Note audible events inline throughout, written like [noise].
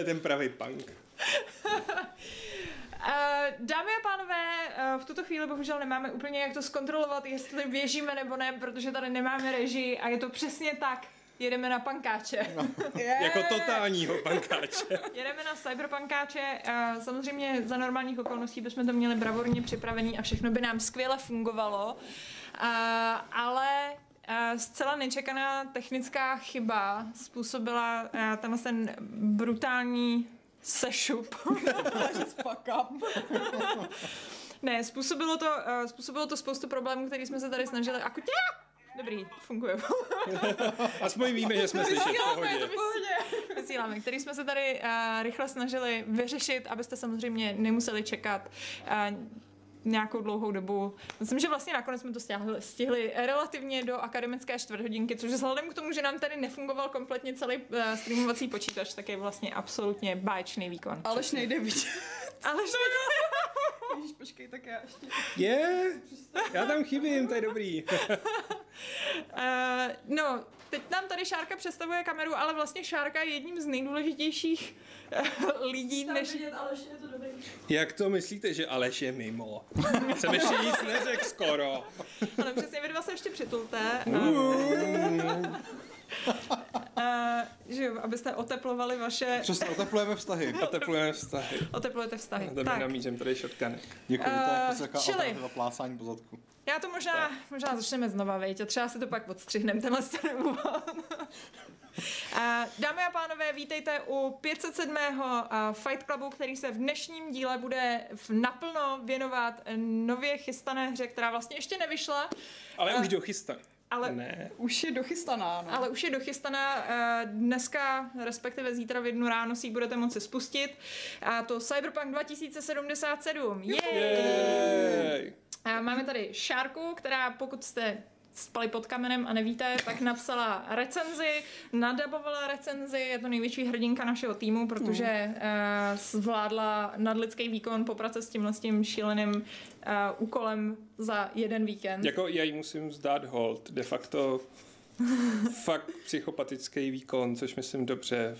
je ten pravý punk. Uh, [laughs] dámy a pánové, uh, v tuto chvíli bohužel nemáme úplně jak to zkontrolovat, jestli běžíme nebo ne, protože tady nemáme režii a je to přesně tak. Jedeme na pankáče. No, yeah. [laughs] jako totálního pankáče. [laughs] Jedeme na cyberpankáče. Uh, samozřejmě za normálních okolností bychom to měli bravurně připravený a všechno by nám skvěle fungovalo. Uh, ale zcela nečekaná technická chyba způsobila uh, tenhle ten brutální sešup. [laughs] ne, způsobilo to, uh, způsobilo to spoustu problémů, které jsme se tady snažili akutě Dobrý, funguje. [laughs] Aspoň víme, že jsme slyšeli v pohodě. Vysíláme, který jsme se tady uh, rychle snažili vyřešit, abyste samozřejmě nemuseli čekat uh, nějakou dlouhou dobu. Myslím, že vlastně nakonec jsme to stihli, stihli relativně do akademické čtvrthodinky, což vzhledem k tomu, že nám tady nefungoval kompletně celý uh, streamovací počítač, tak je vlastně absolutně báječný výkon. Alež nejde vidět. Alež nejde. [laughs] Ježiš, počkej, tak já ještě... Je, yeah, já tam chybím, to je dobrý. uh, [laughs] no, teď nám tady Šárka představuje kameru, ale vlastně Šárka je jedním z nejdůležitějších lidí než... Vidět, Aleš, je to dobrý. Jak to myslíte, že Aleš je mimo? Jsem ještě nic neřekl skoro. Ale přesně, vy dva se ještě přitulte. Uh. Uh, že jo, abyste oteplovali vaše... Přesně, oteplujeme vztahy. [laughs] Oteplujeme vztahy. Oteplujete vztahy. Tady tak. namířím tady shotguny. Děkuji, uh, to je prostě taková čili, plácání po zadku. Já to možná, možná začneme znova, vejť, a třeba si to pak odstřihneme, tenhle ten úvod. [laughs] Dámy a pánové, vítejte u 507. Fight Clubu, který se v dnešním díle bude naplno věnovat nově chystané hře, která vlastně ještě nevyšla. Ale už dochystané. Ale ne. už je dochystaná. No. Ale už je dochystaná. Dneska, respektive zítra v jednu ráno si ji budete moci spustit. A to Cyberpunk 2077. Jej! Jej! Máme tady Šárku, která pokud jste spali pod kamenem a nevíte, tak napsala recenzi, nadabovala recenzi, je to největší hrdinka našeho týmu, protože uh, zvládla nadlidský výkon poprat s tímhle s tím šíleným uh, úkolem za jeden víkend. Jako já jí musím zdát hold, de facto [laughs] fakt psychopatický výkon, což myslím dobře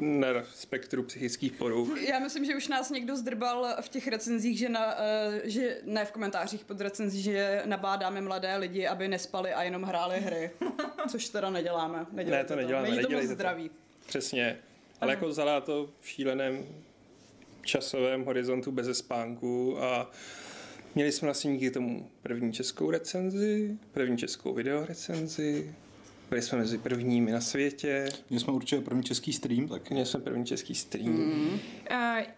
na spektru psychických poruch. Já myslím, že už nás někdo zdrbal v těch recenzích, že, na, eh, že ne v komentářích pod recenzí, že nabádáme mladé lidi, aby nespali a jenom hráli hry. [laughs] Což teda neděláme. ne, to neděláme. Není to moc zdraví. To. Přesně. Ale jako vzala to v šíleném časovém horizontu bez spánku a Měli jsme vlastně díky tomu první českou recenzi, první českou videorecenzi, byli jsme mezi prvními na světě. Měli jsme určitě první český stream, tak. Měli jsme první český stream. Mm.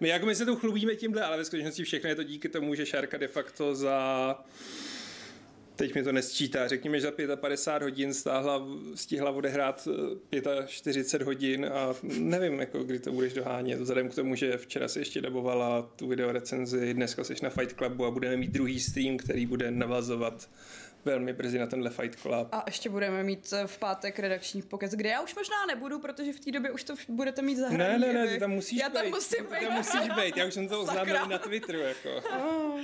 My jako my se tu chlubíme tímhle, ale ve skutečnosti všechno je to díky tomu, že Šárka de facto za teď mi to nesčítá, řekněme, že za 55 hodin stáhla, stihla odehrát 45 hodin a nevím, jako, kdy to budeš dohánět, vzhledem k tomu, že včera si ještě dabovala tu videorecenzi, dneska jsi na Fight Clubu a budeme mít druhý stream, který bude navazovat velmi brzy na tenhle Fight Club. A ještě budeme mít eh, v pátek redakční pokec, kde já už možná nebudu, protože v té době už to budete mít zahraný. Ne, ne, ne, ty tam musíš Já tam musím být. Tam musíš být, já už jsem to [laughs] oznámil na Twitteru. Jako. Oh.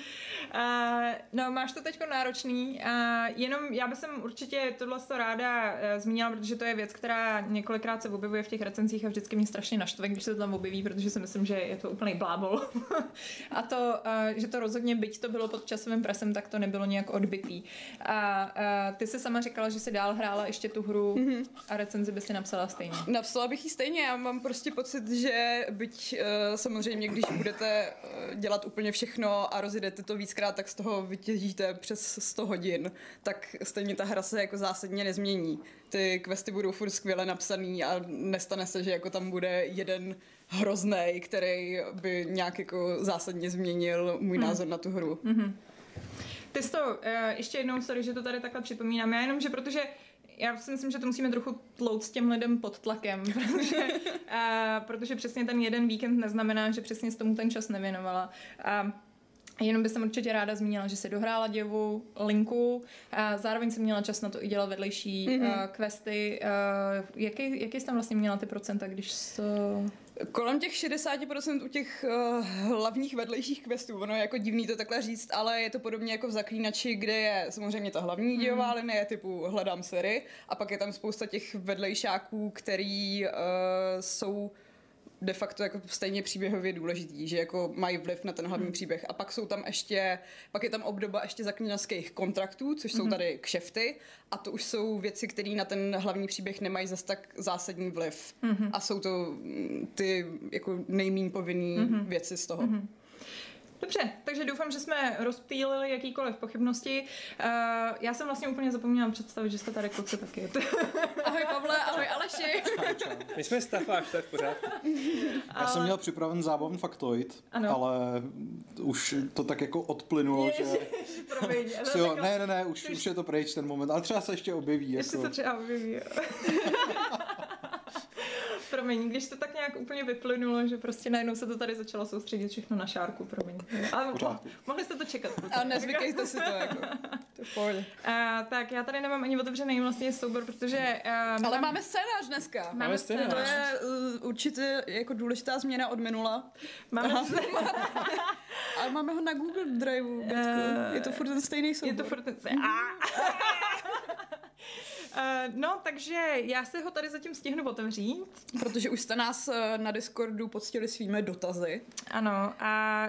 Uh, no, máš to teď náročný. Uh, jenom já bych určitě tohle to ráda uh, zmínila, protože to je věc, která několikrát se objevuje v těch recenzích a vždycky mě strašně naštve, když se to tam objeví, protože si myslím, že je to úplný blábol. [laughs] a to, uh, že to rozhodně, byť to bylo pod časovým presem, tak to nebylo nějak odbitý. A uh, ty se sama říkala, že si dál hrála ještě tu hru mm-hmm. a recenzi by si napsala stejně. Napsala bych ji stejně, já mám prostě pocit, že byť uh, samozřejmě, když budete uh, dělat úplně všechno a rozjedete to víc víckrát, tak z toho vytěžíte přes 100 hodin, tak stejně ta hra se jako zásadně nezmění. Ty questy budou furt skvěle napsaný a nestane se, že jako tam bude jeden hrozný, který by nějak jako zásadně změnil můj hmm. názor na tu hru. Mm-hmm. Ty jsi to, uh, ještě jednou, sorry, že to tady takhle připomínám, já jenom, že protože já si myslím, že to musíme trochu tlout s těm lidem pod tlakem, [laughs] protože, uh, protože přesně ten jeden víkend neznamená, že přesně s tomu ten čas nevěnovala. Uh, Jenom bych určitě ráda zmínila, že se dohrála děvu linku a zároveň jsem měla čas na to i dělat vedlejší mm-hmm. uh, questy. Uh, jaký, jaký jsi tam vlastně měla ty procenta, když to... Kolem těch 60% u těch uh, hlavních vedlejších questů, ono je jako divný to takhle říct, ale je to podobně jako v Zaklínači, kde je samozřejmě ta hlavní mm. dějová linie typu hledám sery a pak je tam spousta těch vedlejšáků, který uh, jsou de facto jako stejně příběhově důležitý, že jako mají vliv na ten hlavní hmm. příběh. A pak jsou tam ještě, pak je tam obdoba ještě zaklinačských kontraktů, což jsou hmm. tady kšefty a to už jsou věci, které na ten hlavní příběh nemají zas tak zásadní vliv. Hmm. A jsou to mm, ty jako nejmín povinný hmm. věci z toho. Hmm. Dobře, takže doufám, že jsme rozptýlili jakýkoliv pochybnosti. Uh, já jsem vlastně úplně zapomněla představit, že jste tady kluci taky. [laughs] ahoj Pavle, ahoj Aleši. My jsme stafáž, to je v pořádku. Já jsem měl připraven zábavný faktoid, ano. ale už to tak jako odplynulo, Ježiš, že... Promiň, jo, ne, ne, ne, už, už je to pryč ten moment, ale třeba se ještě objeví. Ještě jako... se třeba objeví, [laughs] promiň, když to tak nějak úplně vyplynulo, že prostě najednou se to tady začalo soustředit všechno na šárku, promiň. Ale mohli jste to čekat. A nezvykejte si to, jako. To v pohodě. Uh, tak já tady nemám ani otevřený vlastně soubor, protože... Uh, Ale máme scénář dneska. Máme, máme scénář. To je uh, určitě jako důležitá změna od minula. Máme Ale [laughs] máme ho na Google Driveu, uh, Je to furt ten stejný soubor. Je to furt ten stejný. [laughs] Uh, no, takže já se ho tady zatím stihnu otevřít. Protože už jste nás uh, na Discordu poctili svými dotazy. Ano, a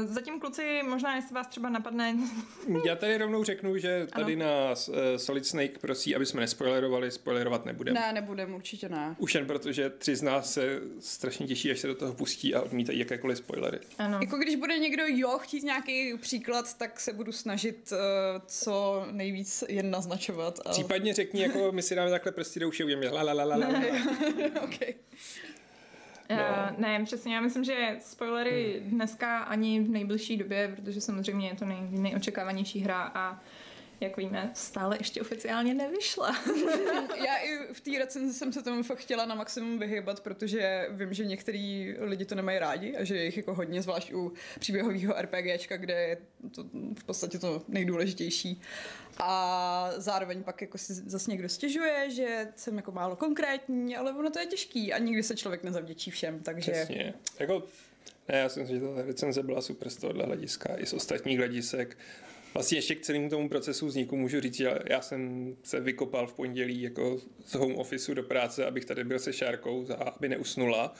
uh, zatím kluci, možná jestli vás třeba napadne... [laughs] já tady rovnou řeknu, že tady ano. nás uh, Solid Snake prosí, aby jsme nespoilerovali, spoilerovat nebudeme. Ne, nebudeme, určitě ne. Už jen protože tři z nás se strašně těší, až se do toho pustí a odmítají jakékoliv spoilery. Ano. Jako když bude někdo jo chtít nějaký příklad, tak se budu snažit uh, co nejvíc jen naznačovat. A... Případně řekni, jako my si dáme takhle prsty do uši, uděláme la la la la la. [laughs] okay. No. Uh, ne, přesně, já myslím, že spoilery dneska ani v nejbližší době, protože samozřejmě je to nej, nejočekávanější hra a jak víme, stále ještě oficiálně nevyšla. [laughs] Já i v té recenzi jsem se tomu fakt chtěla na maximum vyhybat, protože vím, že některý lidi to nemají rádi a že je jich jako hodně, zvlášť u příběhového RPGčka, kde je to v podstatě to nejdůležitější. A zároveň pak jako si zase někdo stěžuje, že jsem jako málo konkrétní, ale ono to je těžký a nikdy se člověk nezavděčí všem, takže... Přesně. Jako, ne, já si myslím, že ta recenze byla super z tohohle hlediska i z ostatních hledisek. Vlastně ještě k celému tomu procesu vzniku můžu říct, že já jsem se vykopal v pondělí jako z home officeu do práce, abych tady byl se Šárkou, aby neusnula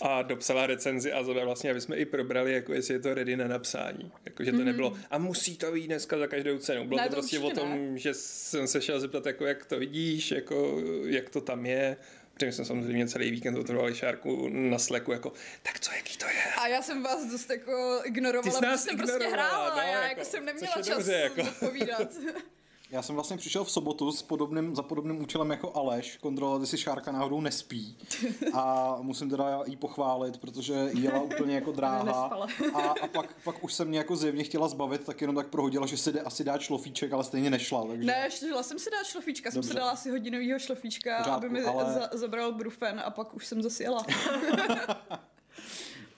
a dopsala recenzi a vlastně, aby jsme i probrali, jako jestli je to ready na napsání. Jako, že to mm. nebylo, a musí to být dneska za každou cenu. Bylo ne, to, to prostě o tom, ne. že jsem se šel zeptat, jako, jak to vidíš, jako, jak to tam je, protože jsme samozřejmě celý víkend otevřeli šárku na sleku, jako, tak co, jaký to je? A já jsem vás dost jako ignorovala, protože jsem prostě hrála, no, já jako, jako jsem neměla čas dobře, jako. odpovídat. [laughs] Já jsem vlastně přišel v sobotu s podobným, za podobným účelem jako Aleš, kontrolovat, jestli Šárka náhodou nespí. [laughs] A musím teda jí pochválit, protože jela úplně jako [laughs] dráha. A, a pak, pak už se mě jako zjevně chtěla zbavit, tak jenom tak prohodila, že si jde asi dát šlofíček, ale stejně nešla. Takže... Ne, šla jsem si dát šlofíčka, Dobře. jsem si dala asi hodinovýho šlofíčka, Pořádku, aby mi ale... za, zabral brufen a pak už jsem zase jela. [laughs]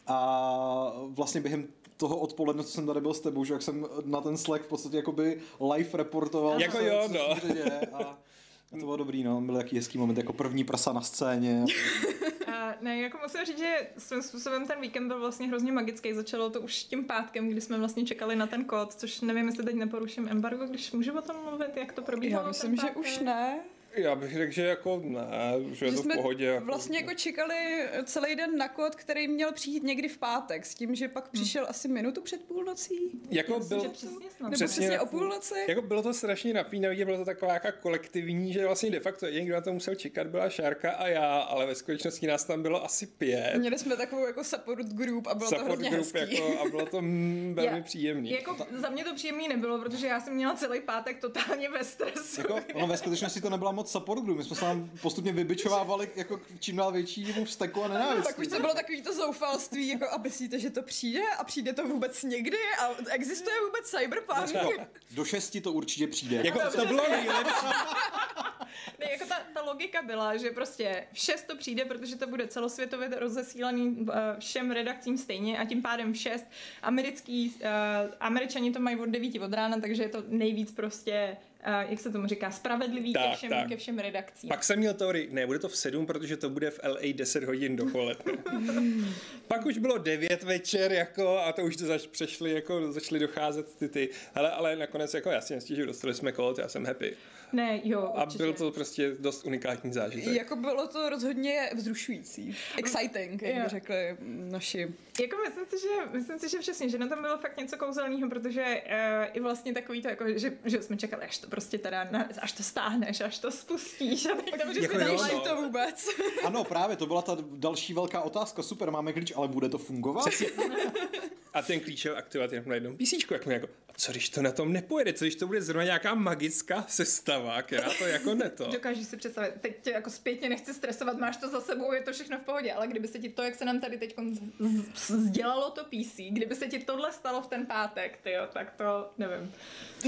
a vlastně během toho odpoledne, co jsem tady byl s tebou, že jak jsem na ten Slack v podstatě jakoby live reportoval. Jako jo, no. A, a to bylo dobrý, no, byl jaký hezký moment, jako první prasa na scéně. A ne, jako musím říct, že svým způsobem ten víkend byl vlastně hrozně magický. Začalo to už tím pátkem, kdy jsme vlastně čekali na ten kód, což nevím, jestli teď neporuším embargo, když můžu o tom mluvit, jak to probíhalo. Já myslím, že už ne. Já bych řekl, že jako ne, že je to v pohodě. Jako... Vlastně jako čekali celý den na kód, který měl přijít někdy v pátek, s tím, že pak hmm. přišel hmm. asi minutu před půlnocí. Jako Myslím, byl, přesně, Nebo přesně, přesně o půlnoci. Jako bylo to strašně napínavý, bylo to taková jako kolektivní, že vlastně de facto jediný, kdo na to musel čekat, byla Šárka a já, ale ve skutečnosti nás tam bylo asi pět. Měli jsme takovou jako support group a bylo support to hrozně group hezký. Jako, a bylo to mm, [laughs] velmi já, příjemný. Jako za mě to příjemný nebylo, protože já jsem měla celý pátek totálně ve stresu. Jako, [laughs] ono ve skutečnosti to nebyla moc support group, my jsme se nám postupně vybičovávali jako čím dál většímu vzteku a nenávistí. Tak už to bylo takový to zoufalství, jako a myslíte, že to přijde a přijde to vůbec někdy a existuje vůbec cyberpunk? No, do šesti to určitě přijde. Jako to bylo nejlepší. ne, jako ta, ta, logika byla, že prostě v šest to přijde, protože to bude celosvětově rozesílaný uh, všem redakcím stejně a tím pádem v šest americký, uh, američani to mají od devíti od rána, takže je to nejvíc prostě jak se tomu říká, spravedlivý tak, ke, všem, tak. ke všem redakcím. Pak jsem měl teorii, ne, bude to v 7, protože to bude v LA 10 hodin dopoledne. [laughs] Pak už bylo 9 večer, jako, a to už to zač, přešli, jako, začaly docházet ty ty. Ale, ale nakonec, jako, já si nestížu, dostali jsme kód, já jsem happy. Ne, jo, určitě. A byl to prostě dost unikátní zážitek. Jako bylo to rozhodně vzrušující. Exciting, jak by řekli naši. Jako myslím si, že, myslím si, že přesně, že na tom bylo fakt něco kouzelného, protože uh, i vlastně takový to, jako, že, že jsme čekali, až to prostě teda, na, až to stáhneš, až to spustíš a teď tam, že Jako jo, no. to vůbec. [laughs] Ano, právě, to byla ta další velká otázka. Super, máme klíč, ale bude to fungovat? Přesně. A ten klíč šel aktivovat jenom na jednom písíčku, jak, jako, a co když to na tom nepojede, co když to bude zrovna nějaká magická sestava, která to jako neto. Dokážeš si představit, teď tě jako zpětně nechci stresovat, máš to za sebou, je to všechno v pohodě, ale kdyby se ti to, jak se nám tady teď sdělalo to PC, kdyby se ti tohle stalo v ten pátek, tyjo, tak to nevím.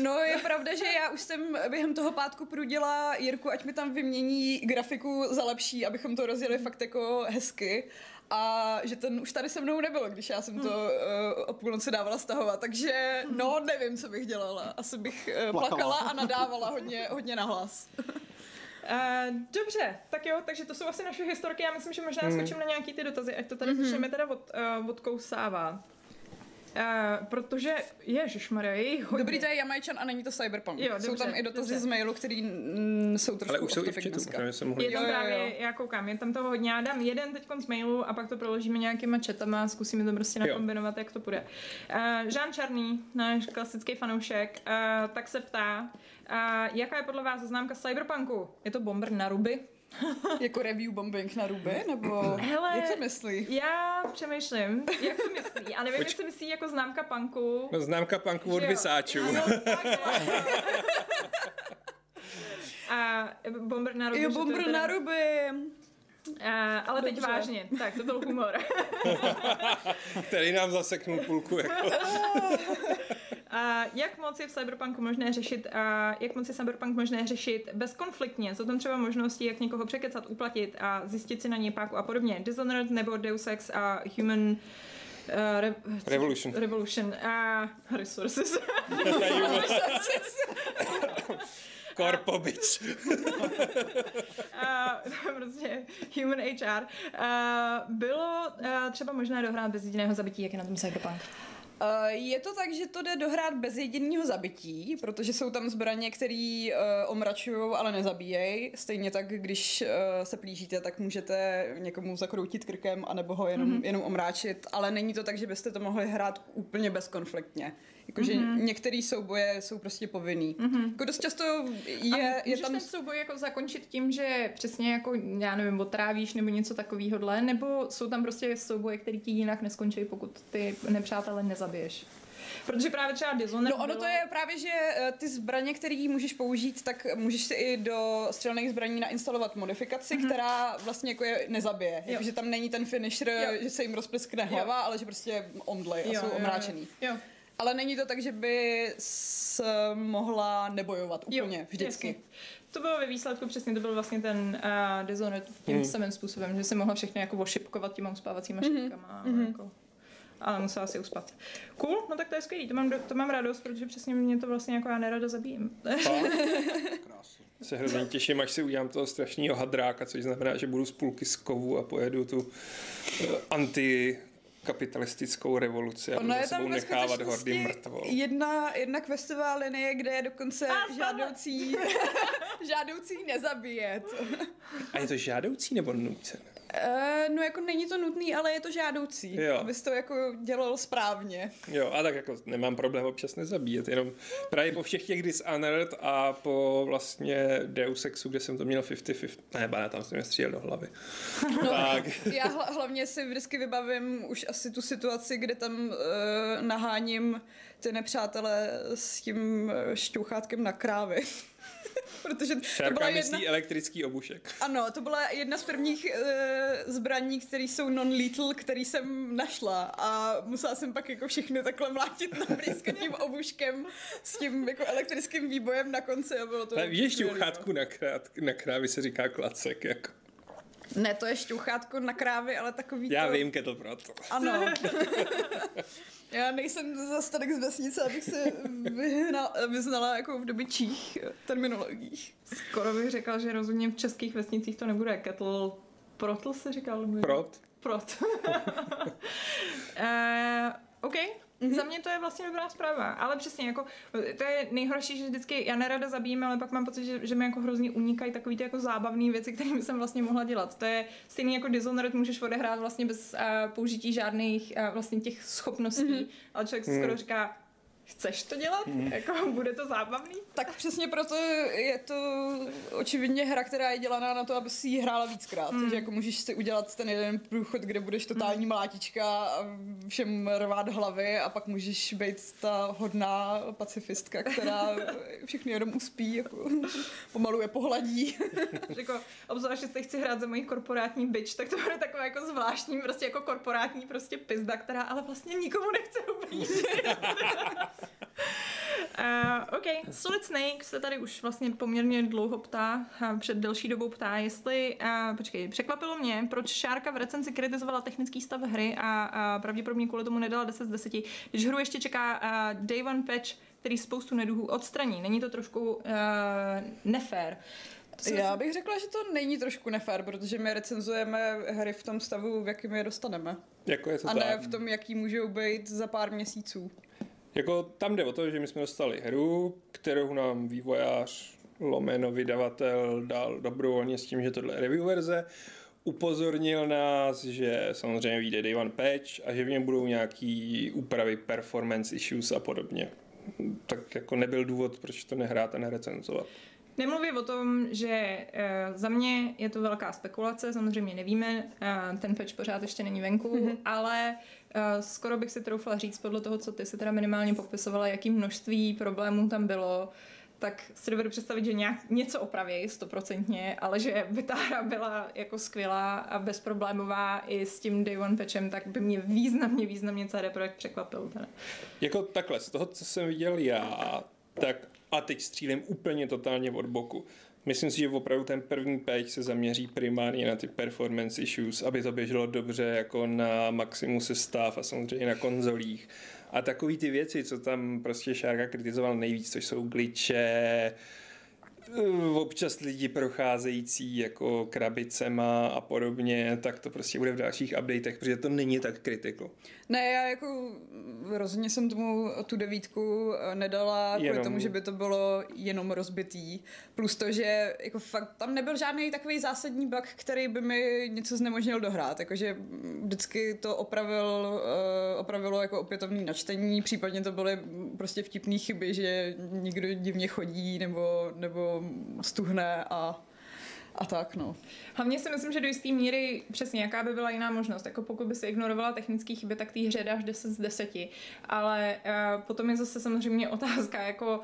No je pravda, že já už jsem během toho pátku prudila Jirku, ať mi tam vymění grafiku za lepší, abychom to rozjeli fakt jako hezky. A že ten už tady se mnou nebylo, když já jsem to uh, o půlnoci dávala stahovat, takže no nevím, co bych dělala. Asi bych uh, Plakala. plakala a nadávala hodně, hodně nahlas. Uh, [laughs] dobře, tak jo, takže to jsou asi naše historky. Já myslím, že možná hmm. skočím na nějaký ty dotazy, ať to tady mm-hmm. začneme teda od, uh, odkousávat. Uh, protože, ježišmarja, je jich hodně. Dobrý, to je Jamajčan a není to Cyberpunk. Jo, jsou dobře, tam i dotazy dobře. z mailu, který mm, jsou trošku Ale už jsou i v chatu, možná, jsem mohl... Je tam Jo, jo, právě, jo. já koukám, je tam toho hodně. Já dám jeden teď z mailu a pak to proložíme nějakýma chatama a zkusíme to prostě Jo. nakombinovat, jak to půjde. Uh, Žán Čarný, náš klasický fanoušek, uh, tak se ptá, uh, jaká je podle vás známka Cyberpunku? Je to bomber na ruby? [laughs] Jako review bombing na ruby, nebo Hele, jak to myslí? Já přemýšlím, jak to myslí. A nevím, Poč- jestli myslí jako známka punku. No, známka punku od vysáčů. [laughs] A bomber na ruby. Jo, bomber teda- na ruby. A, ale teď Dobře. vážně. Tak, to byl humor. [laughs] Který nám zaseknul půlku. Jako. A jak moc je v Cyberpunku možné řešit, a jak moc je Cyberpunk možné řešit bezkonfliktně? Jsou tam třeba možnosti, jak někoho překecat, uplatit a zjistit si na něj páku a podobně. Dishonored nebo Deus Ex a Human uh, re, Revolution. Revolution a Resources. Korpo [laughs] bitch. a [laughs] prostě Human HR. A bylo uh, třeba možné dohrát bez jediného zabití, jak je na tom Cyberpunk. Uh, je to tak, že to jde dohrát bez jediného zabití, protože jsou tam zbraně, které uh, omračují, ale nezabíjejí. Stejně tak, když uh, se plížíte, tak můžete někomu zakroutit krkem, anebo ho jenom, mm-hmm. jenom omráčit, ale není to tak, že byste to mohli hrát úplně bezkonfliktně. Jakože mm-hmm. některé souboje jsou prostě povinný. Mm-hmm. Jako dost často je, je Můžeš tam... ten souboj jako zakončit tím, že přesně jako, já nevím, otrávíš nebo něco takového, nebo jsou tam prostě souboje, které ti jinak neskončí, pokud ty nepřátelé nezabiješ? Protože právě třeba Dishonored No ono bylo... to je právě, že eh, ty zbraně, které můžeš použít, tak můžeš si i do střelných zbraní nainstalovat modifikaci, mm-hmm. která vlastně jako je nezabije. Jakože tam není ten finisher, Jo. že se jim rozpliskne hlava, ale že prostě omdlej a Jo, jsou jo, jo. omráčený. Jo. Ale není to tak, že by s mohla nebojovat úplně Jo, vždycky. jasně. To bylo ve výsledku přesně, to byl vlastně ten uh, Dishonored tím Hmm. samým způsobem, že si mohla všechny jako ošipkovat těma uspávacíma Mhm. šipkama. Jako, ale musela si uspat. Cool, no tak to je skvělý, to mám, to mám radost, protože přesně mě to vlastně jako já nerada zabijím. [laughs] Se hrozně těším, až si udělám toho strašného hadráka, což znamená, že budu z půlky z kovu a pojedu tu eh, antikapitalistickou revoluci a Ono je tam nechávat skutečnosti hordy mrtvol. jedna, jedna questová linie, kde je dokonce A, žádoucí, [laughs] žádoucí nezabíjet. A je to žádoucí nebo nucené? Uh, no jako není to nutný, ale je to žádoucí, Jo. abys to jako dělal správně. Jo, a tak jako nemám problém občas nezabíjet, jenom právě po všech těch Dishonored a po vlastně Deus Exu, kde jsem to měl 50-50, ne, bána, tam jsem mě střílel do hlavy. No, tak, [laughs] Já hla, hlavně si vždycky vybavím už asi tu situaci, kdy tam uh, naháním ty nepřátelé s tím uh, šťouchátkem na krávy. Protože to byla Šárka jedna... elektrický obušek. Ano, to byla jedna z prvních uh, zbraní, které jsou non-lethal, který jsem našla a musela jsem pak jako všechny takhle mlátit na blízko tím [laughs] obuškem s tím jako elektrickým výbojem na konci a bylo to Ale víš, skvělý, no. na, krát, na krávy se říká klacek, jako. Ne, to je šťouchátko na krávy, ale takový Já to... vím, kettle proto. Ano. [laughs] Já nejsem zase tolik z vesnice, abych se vyhna, vyznala jako v dobyčích terminologiích. Skoro bych řekla, že rozhodně v českých vesnicích to nebude kettle protl se říkal? Prot. Prot. uh, [laughs] OK, Mm-hmm. Za mě to je vlastně dobrá zpráva, ale přesně jako, to je nejhorší, že vždycky já nerada zabijím, ale pak mám pocit, že, že mi jako hrozně unikají takový ty jako zábavné věci, kterými jsem vlastně mohla dělat. To je stejný jako Dishonored můžeš odehrát vlastně bez uh, použití žádných uh, vlastně těch schopností, mm-hmm. ale člověk si mm. skoro říká, chceš to dělat? Mm. Jako, [laughs] bude to zábavný? Tak přesně proto je to očividně hra, která je dělaná na to, aby si ji hrála víckrát. Mm. Takže jako můžeš si udělat ten jeden průchod, kde budeš totální mm. mlátička a všem rvát hlavy a pak můžeš být ta hodná pacifistka, která [laughs] všechny jenom uspí, jako [laughs] pomalu je pohladí. jako, obzvlášť, jestli chci hrát za mojí korporátní bitch, tak to bude takové jako zvláštní, prostě jako korporátní prostě pizda, která ale vlastně nikomu nechce ublížit. Uh, OK, Solid Snake se tady už vlastně poměrně dlouho ptá, uh, před delší dobou ptá, jestli, uh, počkej, překvapilo mě, proč Šárka v recenzi kritizovala technický stav hry a uh, pravděpodobně kvůli tomu nedala 10 z 10, když hru ještě čeká uh, Day One patch, který spoustu neduhů odstraní. Není to trošku uh, nefér? Já bych řekla, že to není trošku nefér, protože my recenzujeme hry v tom stavu, v jakém je dostaneme. Jako je to a ne v tom, jaký můžou být za pár měsíců. Jako tam jde o to, že my jsme dostali hru, kterou nám vývojář lomeno vydavatel dal dobrovolně s tím, že tohle je review verze. Upozornil nás, že samozřejmě vyjde day one patch a že v něm budou nějaký úpravy performance issues a podobně. Tak jako nebyl důvod, proč to nehrát a nerecenzovat. Nemluvím o tom, že uh, za mě je to velká spekulace, samozřejmě nevíme, uh, ten patch pořád ještě není venku, mm-hmm. ale uh, skoro bych si troufla říct podle toho, co ty si teda minimálně popisovala, jaký množství problémů tam bylo, tak si dovedu představit, že nějak, něco opraví stoprocentně, ale že by ta hra byla jako skvělá a bezproblémová i s tím Day One patchem, tak by mě významně, významně CD Projekt překvapil. Teda. Jako takhle, z toho, co jsem viděl já, tak a teď střílím úplně totálně od boku. Myslím si, že opravdu ten první patch se zaměří primárně na ty performance issues, aby to běželo dobře jako na maximum sestav a samozřejmě na konzolích. A takový ty věci, co tam prostě Šárka kritizoval nejvíc, což jsou glitche, občas lidi procházející jako krabicema a podobně, tak to prostě bude v dalších updatech, protože to není tak kritiku. Ne, já jako rozhodně jsem tomu tu devítku eh, nedala kvůli jenom... tomu, že by to bylo jenom rozbitý. Plus to, že jako fakt tam nebyl žádný takový zásadní bug, který by mi něco znemožnil dohrát. Jakože vždycky to opravil, uh, opravilo jako opětovný načtení, případně to byly prostě vtipné chyby, že někdo divně chodí nebo, nebo stuhne a a tak, no. Hlavně si myslím, že do jisté míry přesně jaká by byla jiná možnost. Jako pokud by se ignorovala technické chyby, tak té hře dáš 10 z 10. Ale uh, potom je zase samozřejmě otázka, jako uh,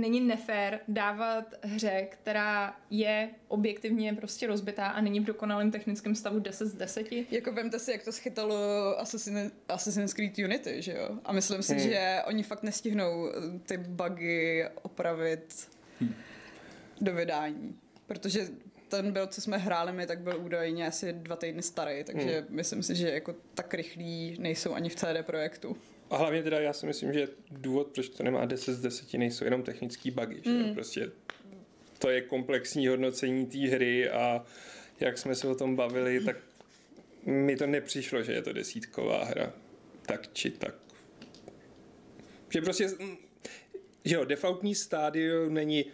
není nefér dávat hře, která je objektivně prostě rozbitá a není v dokonalém technickém stavu 10 z 10. Jako vemte si, jak to schytalo Assassin, Assassin's Creed Unity, že jo? A myslím si, hmm. že oni fakt nestihnou ty bugy opravit. Do vydání protože ten byl, co jsme hráli my, tak byl údajně asi dva týdny starý, takže hmm. myslím si, že jako tak rychlí nejsou ani v CD projektu. A hlavně teda já si myslím, že důvod, proč to nemá 10 z 10, nejsou jenom technický bugy. Hmm. Že? Prostě to je komplexní hodnocení té hry a jak jsme se o tom bavili, tak mi to nepřišlo, že je to desítková hra. Tak či tak. Že prostě, že jo, defaultní stádium není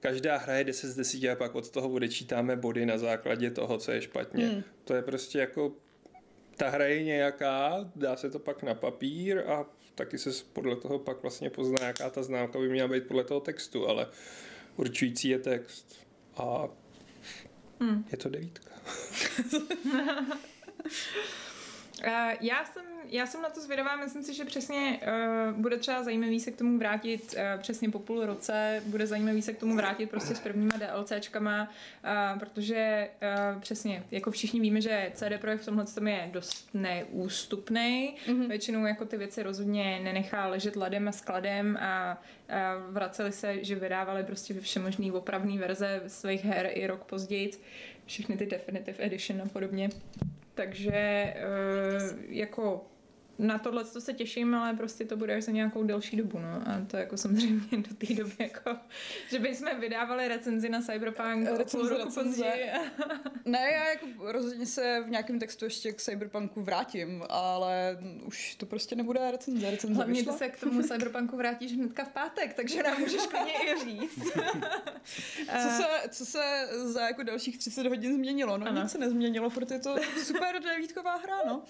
každá hra je 10 z 10 a pak od toho odečítáme body na základě toho, co je špatně. Hmm. To je prostě jako ta hra je nějaká, dá se to pak na papír a taky se podle toho pak vlastně pozná, jaká ta známka by měla být podle toho textu, ale určující je text a hmm. je to devítka. [laughs] [laughs] Uh, já jsem, já jsem na to zvědavá, myslím si, že přesně uh, bude třeba zajímavý se k tomu vrátit uh, přesně po půl roce, bude zajímavý se k tomu vrátit prostě s prvníma DLCčkama, uh, protože uh, přesně, jako všichni víme, že CD Projekt v tomhle tom je dost neústupný, mm-hmm. většinou jako ty věci rozhodně nenechá ležet ladem a skladem a, a vraceli se, že vydávali prostě všemožný opravný verze svých her i rok později, všechny ty Definitive Edition a podobně. Takže eh, jako na tohle to se těším, ale prostě to bude až za nějakou delší dobu, no. A to jako samozřejmě do té doby, jako, že bychom vydávali recenzi na Cyberpunk recenze, půl roku později. ne, já jako rozhodně se v nějakém textu ještě k Cyberpunku vrátím, ale už to prostě nebude recenze. recenze Hlavně ty se k tomu Cyberpunku vrátíš hnedka v pátek, takže nám můžeš klidně i říct. [laughs] co, se, co se za jako dalších 30 hodin změnilo? No ano. nic se nezměnilo, protože je to super devítková hra, no.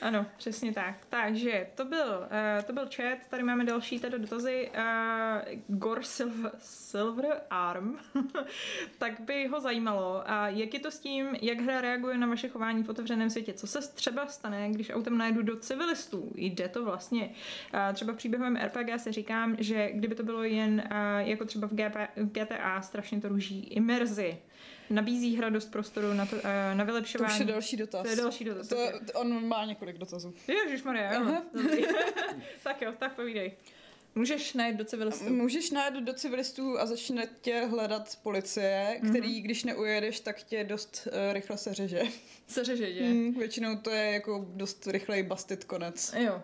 ano, přesně tak. Takže to byl, uh, to byl chat, tady máme další tady dotazy. Uh, Gor Silver, Silver Arm, [laughs] tak by ho zajímalo, uh, jak je to s tím, jak hra reaguje na vaše chování v otevřeném světě. Co se třeba stane, když autem najedu do civilistů? Jde to vlastně. Uh, třeba v příběhovém RPG se říkám, že kdyby to bylo jen uh, jako třeba v GTA, strašně to ruží imerzi. Nabízí hra dost prostoru na, to, eh, na vylepšování. To už je další dotaz. To je další dotaz. To, okay. on má několik dotazů. Ježišmarja, jo. [laughs] tak jo, tak povídej. Můžeš najít do civilistů. Můžeš najít do civilistů a začne tě hledat policie, který, mm-hmm. když neujedeš, tak tě dost uh, rychle seřeže. Seřeže tě. Mm, většinou to je jako dost rychlej bastit konec. Jo.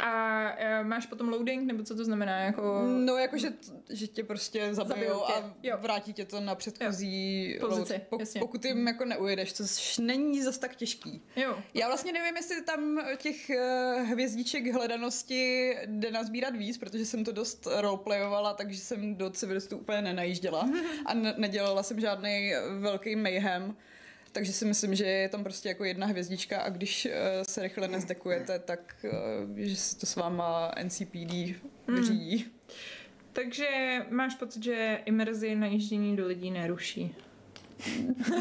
A uh, máš potom loading, nebo co to znamená? Jako... No, jako, že, že tě prostě zabijou tě. a jo. vrátí tě to na předchozí pozici. Po, pokud jim jako neujedeš, což není zas tak těžký. Jo. Já vlastně nevím, jestli tam těch uh, hvězdiček hledanosti jde nazbírat víc, protože jsem to dost roleplayovala, takže jsem do civilistů úplně nenajížděla [laughs] a ne- nedělala jsem žádný velký mayhem. Takže si myslím, že je tam prostě jako jedna hvězdička a když uh, se rychle nezdekujete, tak uh, že se to s váma NCPD hmm. vyřídí. Hmm. Takže máš pocit, že imerzi na do lidí neruší? [laughs]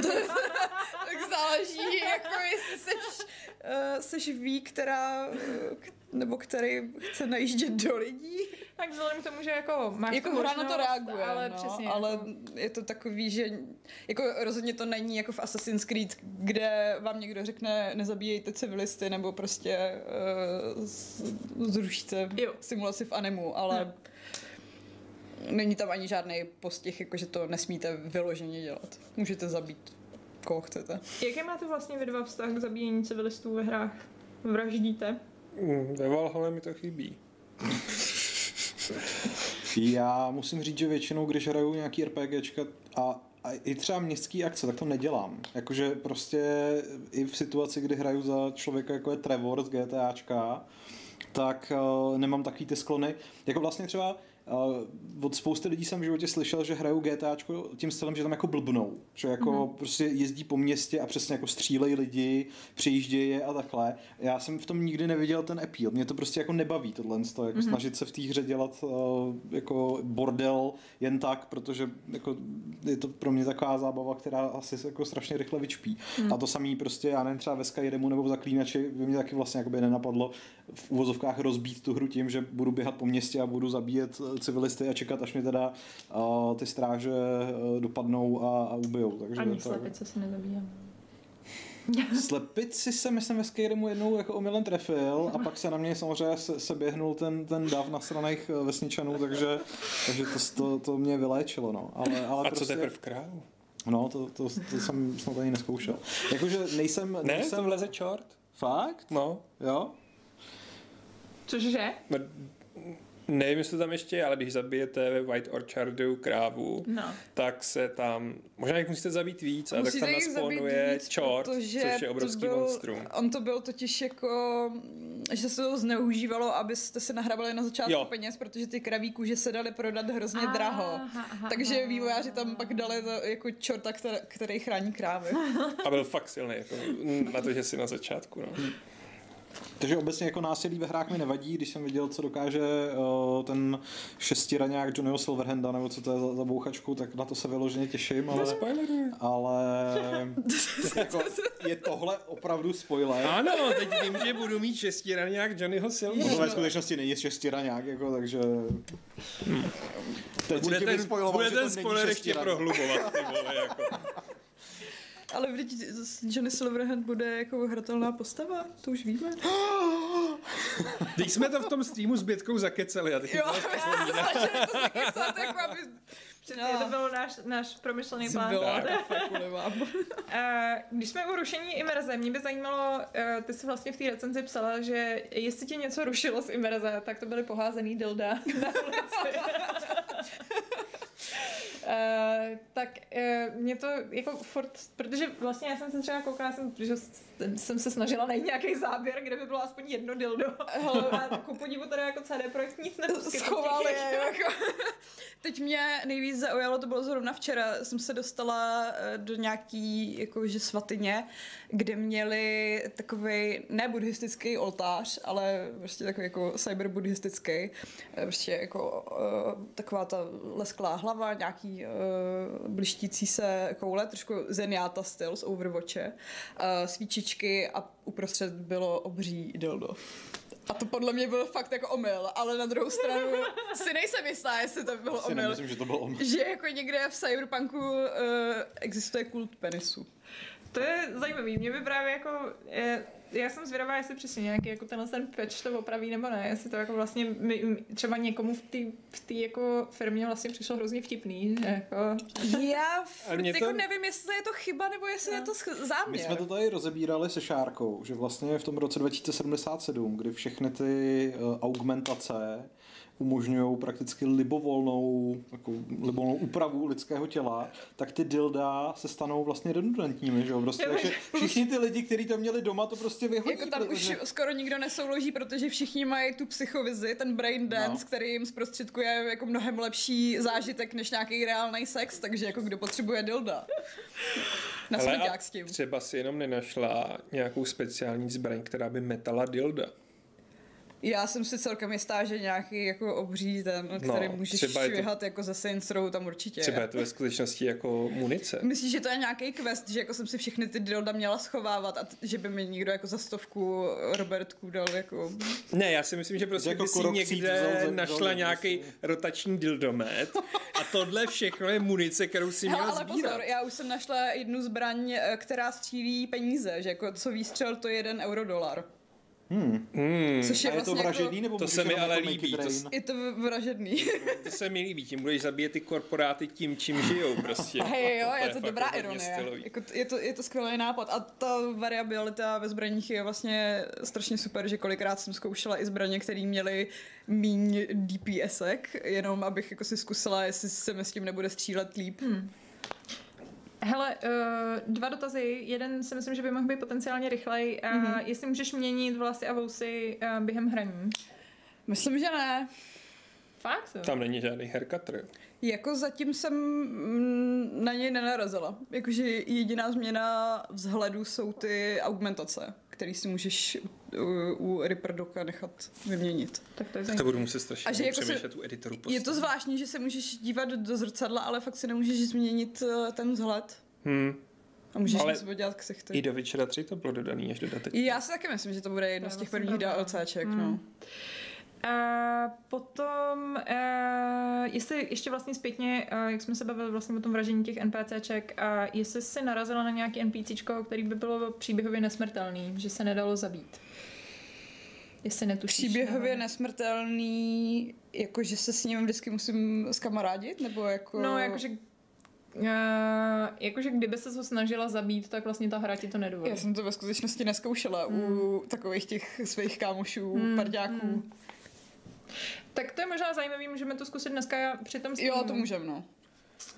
tak záleží, jako jestli seš, uh, seš ví, která, nebo který chce najíždět do lidí. Tak vzhledem k tomu, že jako máš jako hra na to reaguje, ale, no, přesně, ale jako... je to takový, že jako rozhodně to není jako v Assassin's Creed, kde vám někdo řekne nezabíjejte civilisty nebo prostě uh, zrušíte jo. simulaci v anemu, ale no. Není tam ani žádný postih, jako že to nesmíte vyloženě dělat. Můžete zabít koho chcete. Jaké máte vlastně vy dva vztah k zabíjení civilistů ve hrách? Vraždíte? Mm, ve Valhalle mi to chybí. [laughs] Já musím říct, že většinou, když hraju nějaký RPGčka a, a i třeba městský akce, tak to nedělám. Jakože prostě i v situaci, kdy hraju za člověka jako je Trevor z GTAčka, tak uh, nemám takový ty sklony. Jako vlastně třeba Uh, od spousty lidí jsem v životě slyšel, že hrajou GTAčko tím stylem, že tam jako blbnou. Že jako mm-hmm. prostě jezdí po městě a přesně jako střílejí lidi, přejíždějí je a takhle. Já jsem v tom nikdy neviděl ten appeal. Mě to prostě jako nebaví tohle, jako mm-hmm. snažit se v té hře dělat uh, jako bordel jen tak, protože jako je to pro mě taková zábava, která asi jako strašně rychle vyčpí. Mm. A to samý prostě, já nevím, třeba ve Skyremu nebo v Zaklínači by mě taky vlastně jakoby nenapadlo v uvozovkách rozbít tu hru tím, že budu běhat po městě a budu zabíjet civilisty a čekat, až mě teda uh, ty stráže uh, dopadnou a, a ubijou. Takže Ani slepice si nezabíjám. [laughs] Slepici se myslím ve Skyrimu jednou jako omylem trefil a pak se na mě samozřejmě se, se běhnul ten, ten dav na straných eh, vesničanů, takže, takže to, to, to mě vyléčilo. No. Ale, ale a prostě, co teprve král? No, to, to, to jsem snad ani neskoušel. Jakože nejsem... Ne, nejsem... to vleze čort. Fakt? No. Jo? Cože? No, Nevím, jestli to tam ještě je, ale když zabijete ve White Orchardu krávu, no. tak se tam, možná jich musíte zabít víc, a tak tam nasponuje čort, což je obrovský byl, monstrum. On to byl totiž jako, že se to zneužívalo, abyste se nahrabali na začátku jo. peněz, protože ty kraví kůže se dali prodat hrozně aha, draho. Aha, aha, Takže vývojáři tam pak dali to jako čorta, který, který chrání krávy. A byl fakt silný, jako na to, že si na začátku. No. Takže obecně jako násilí ve hrách mi nevadí, když jsem viděl, co dokáže uh, ten šestiraňák Johnnyho Silverhanda, nebo co to je za, za bouchačku, tak na to se vyloženě těším. Ale, ale [laughs] jako, je tohle opravdu spoiler. Ano, teď vím, že budu mít šestiraňák Johnnyho Silverhanda. To ve skutečnosti není šestiraňák, jako, takže... Hmm. Teď bude ten, bude ten spoiler ještě prohlubovat. Ty vole, jako. Ale vždyť Johnny Silverhand bude jako hratelná postava, to už víme. [gasps] Teď jsme to v tom streamu s Bětkou zakeceli a teď jo, to [laughs] snažili to zakecat, jako aby no. to byl náš, náš promyšlený plán. Kvůli vám. [laughs] Když jsme u rušení imerze, mě by zajímalo, eh, ty jsi vlastně v té recenzi psala, že jestli tě něco rušilo z imerze, tak to byly poházený dilda na ulici. [laughs] Uh, tak uh, mě to jako furt, protože vlastně já jsem se třeba koukala, jsem, protože jsem se snažila najít nějaký záběr, kde by bylo aspoň jedno dildo. a ku podivu teda jako CD Projekt nic. Schovali [laughs] jako. Teď mě nejvíc zaujalo, to bylo zrovna včera, jsem se dostala eh, do nějaký jakože svatyně, kde měli takový ne buddhistický oltář, ale prostě takový jako cyberbuddhistický, prostě jako uh, taková ta lesklá hlava, nějaký uh, blištící se koule, trošku zeniáta styl z Overwatche, uh, svíčičky a uprostřed bylo obří dildo. A to podle mě byl fakt jako omyl, ale na druhou stranu [laughs] si nejsem jistá, jestli to bylo omyl. Nemyslím, že to byl omyl. Že jako někde v Cyberpunku uh, existuje kult penisu. To je zajímavý. Mě by právě jako... Je, já jsem zvědavá, jestli přesně nějaký jako tenhle ten patch to opraví nebo ne, jestli to jako vlastně my, třeba někomu v té v jako firmě vlastně přišlo hrozně vtipný. Jako. Já [laughs] v, jako to... nevím, jestli je to chyba nebo jestli no. je to záměr. My jsme to tady rozebírali se Šárkou, že vlastně v tom roce 2077, kdy všechny ty uh, augmentace umožňují prakticky libovolnou, jako libovolnou úpravu lidského těla, tak ty dilda se stanou vlastně redundantními, že jo? Prostě, takže všichni ty lidi, kteří to měli doma, to prostě vyhodí. Jako tam protože... už skoro nikdo nesouloží, protože všichni mají tu psychovizi, ten brain dance, no. který jim zprostředkuje jako mnohem lepší zážitek než nějaký reálný sex, takže jako kdo potřebuje dilda. Na Ale s tím. třeba si jenom nenašla nějakou speciální zbraň, která by metala dilda. Já jsem si celkem jistá, že nějaký jako obří ten, no, který můžeš švihat to, jako ze Saints Row, tam určitě Třeba je to ve skutečnosti jako munice. Myslíš, že to je nějaký quest, že jako jsem si všechny ty dilda měla schovávat a t- že by mi někdo jako za stovku Robertku dal jako... Ne, já si myslím, že prostě jako by si někde vzal, našla nějaký rotační dildomet a tohle všechno je munice, kterou si měla ale sbírat. pozor, já už jsem našla jednu zbraň, eh, která střílí peníze, že jako co výstřel to je jeden euro dolar. Hmm. Hmm. Což je, a je vlastně to vražedný, jako... nebo to se mi ale jako líbí. To, je to vražedný. [laughs] to se mi líbí, tím budeš zabíjet ty korporáty tím, čím žijou prostě. [laughs] Hej jo, je to, je to dobrá ironie. Jako, je, to, je to skvělý nápad. A ta variabilita ve zbraních je vlastně strašně super, že kolikrát jsem zkoušela i zbraně, které měly míň DPSek, jenom abych jako si zkusila, jestli se mi s tím nebude střílet líp. Hmm. Hele, uh, dva dotazy. Jeden si myslím, že by mohl být potenciálně rychlej. Uh, mm-hmm. Jestli můžeš měnit vlasy a vousy uh, během hraní? Myslím, že ne. Fakt? Jo? Tam není žádný haircutter. Jako zatím jsem na něj nenarazila. Jakože jediná změna vzhledu jsou ty augmentace, které si můžeš u, u nechat vyměnit. Tak to, je to budu muset strašně a že jako se, u editoru Je to zvláštní, že se můžeš dívat do zrcadla, ale fakt si nemůžeš změnit eh, ten vzhled. Hmm. A můžeš ale si dělat ksichty. I do Witchera 3 to bylo dodaný až dodatečně. Já si taky myslím, že to bude jedno to z těch prvních DLCček. Hmm. No. A potom, uh, jestli ještě vlastně zpětně, uh, jak jsme se bavili vlastně o tom vražení těch NPCček, a uh, jestli jsi narazila na nějaký NPCčko, který by bylo příběhově nesmrtelný, že se nedalo zabít. Jestli netušíš. Příběhově nebo... nesmrtelný, jakože se s ním vždycky musím skamarádit, nebo jako... No, jakože Uh, jakože kdyby se ho snažila zabít, tak vlastně ta hra ti to nedovolí. Já jsem to ve skutečnosti neskoušela mm. u hmm. takových těch svých kámošů, mm. parďáků. Mm. Tak to je možná zajímavé, můžeme to zkusit dneska při tom streamu. Jo, to můžeme, no.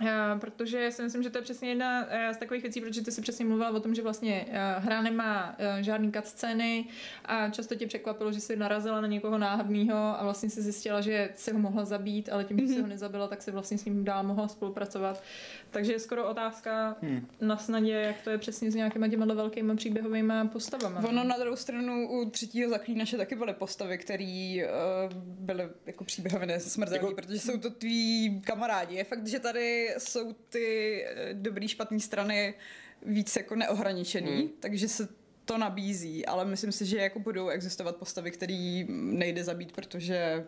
Uh, protože si myslím, že to je přesně jedna uh, z takových věcí, protože ty si přesně mluvila o tom, že vlastně uh, hra nemá žádný scény a často tě překvapilo, že jsi narazila na někoho náhodného a vlastně si zjistila, že si ho mohla zabít, ale tím, že mm-hmm. si ho nezabila, tak si vlastně s ním dál mohla spolupracovat. Takže je skoro otázka hmm. na snadě, jak to je přesně s nějakýma těma velkými příběhovými postavami. Ono na druhou stranu u třetího zaklínače taky byly postavy, které uh, byly jako příběhově nesmrtelné, jako... protože jsou to tví kamarádi. Je fakt, že tady jsou ty eh, dobrý, špatné strany víc jako neohraničený, hmm. takže se to nabízí, ale myslím si, že jako budou existovat postavy, které nejde zabít, protože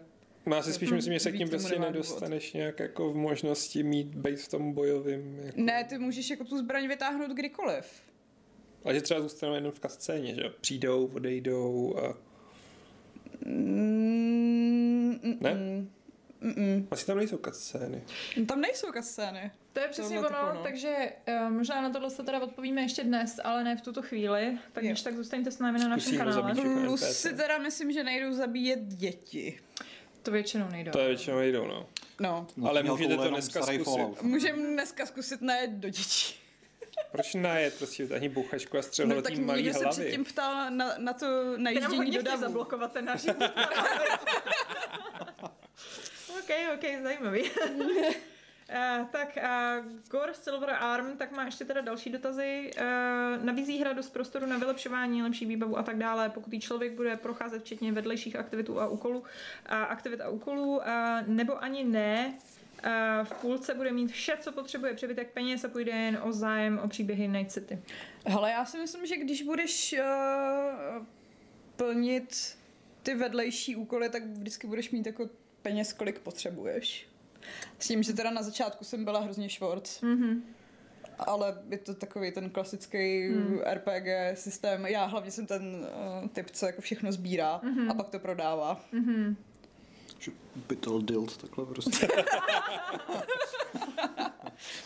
No, já si spíš myslím, že se k tím prostě nedostaneš důvod. nějak jako v možnosti mít být v tom bojovým. Jako... Ne, ty můžeš jako tu zbraň vytáhnout kdykoliv. A že třeba zůstanou jenom v kascéně, že Přijdou, odejdou a... Mm, mm, ne? Mm, Mm-mm. Asi tam nejsou cutscény. Tam nejsou cutscény. To je přesně ono, no. takže uh, možná na tohle se teda odpovíme ještě dnes, ale ne v tuto chvíli. Tak když tak zůstaňte s námi na našem kanále. Plus si teda myslím, že nejdou zabíjet děti. To většinou nejdou. To je většinou nejdou, no. No. Ale můžete to dneska zkusit. Můžeme dneska zkusit najet do dětí. Proč najet prostě ani bouchačku a střelu no, tak malý hlavy? se předtím ptal na, na to najíždění do davu. zablokovat ten náš [laughs] OK, OK, zajímavý. [laughs] Uh, tak uh, Gore Silver Arm, tak má ještě teda další dotazy. Uh, nabízí hra dost prostoru na vylepšování, lepší výbavu a tak dále. Pokud jí člověk bude procházet včetně vedlejších aktivitů a úkolů, uh, aktivit a úkolů, uh, nebo ani ne, v půlce bude mít vše, co potřebuje, přebytek peněz a půjde jen o zájem o příběhy Night City. Hele, já si myslím, že když budeš uh, plnit ty vedlejší úkoly, tak vždycky budeš mít jako peněz, kolik potřebuješ. S tím, že teda na začátku jsem byla hrozně švort. Mm-hmm. Ale je to takový ten klasický mm. RPG systém. Já hlavně jsem ten uh, typ, co jako všechno sbírá mm-hmm. a pak to prodává. Mm-hmm. Bytel dild, takhle prostě. [laughs] [laughs]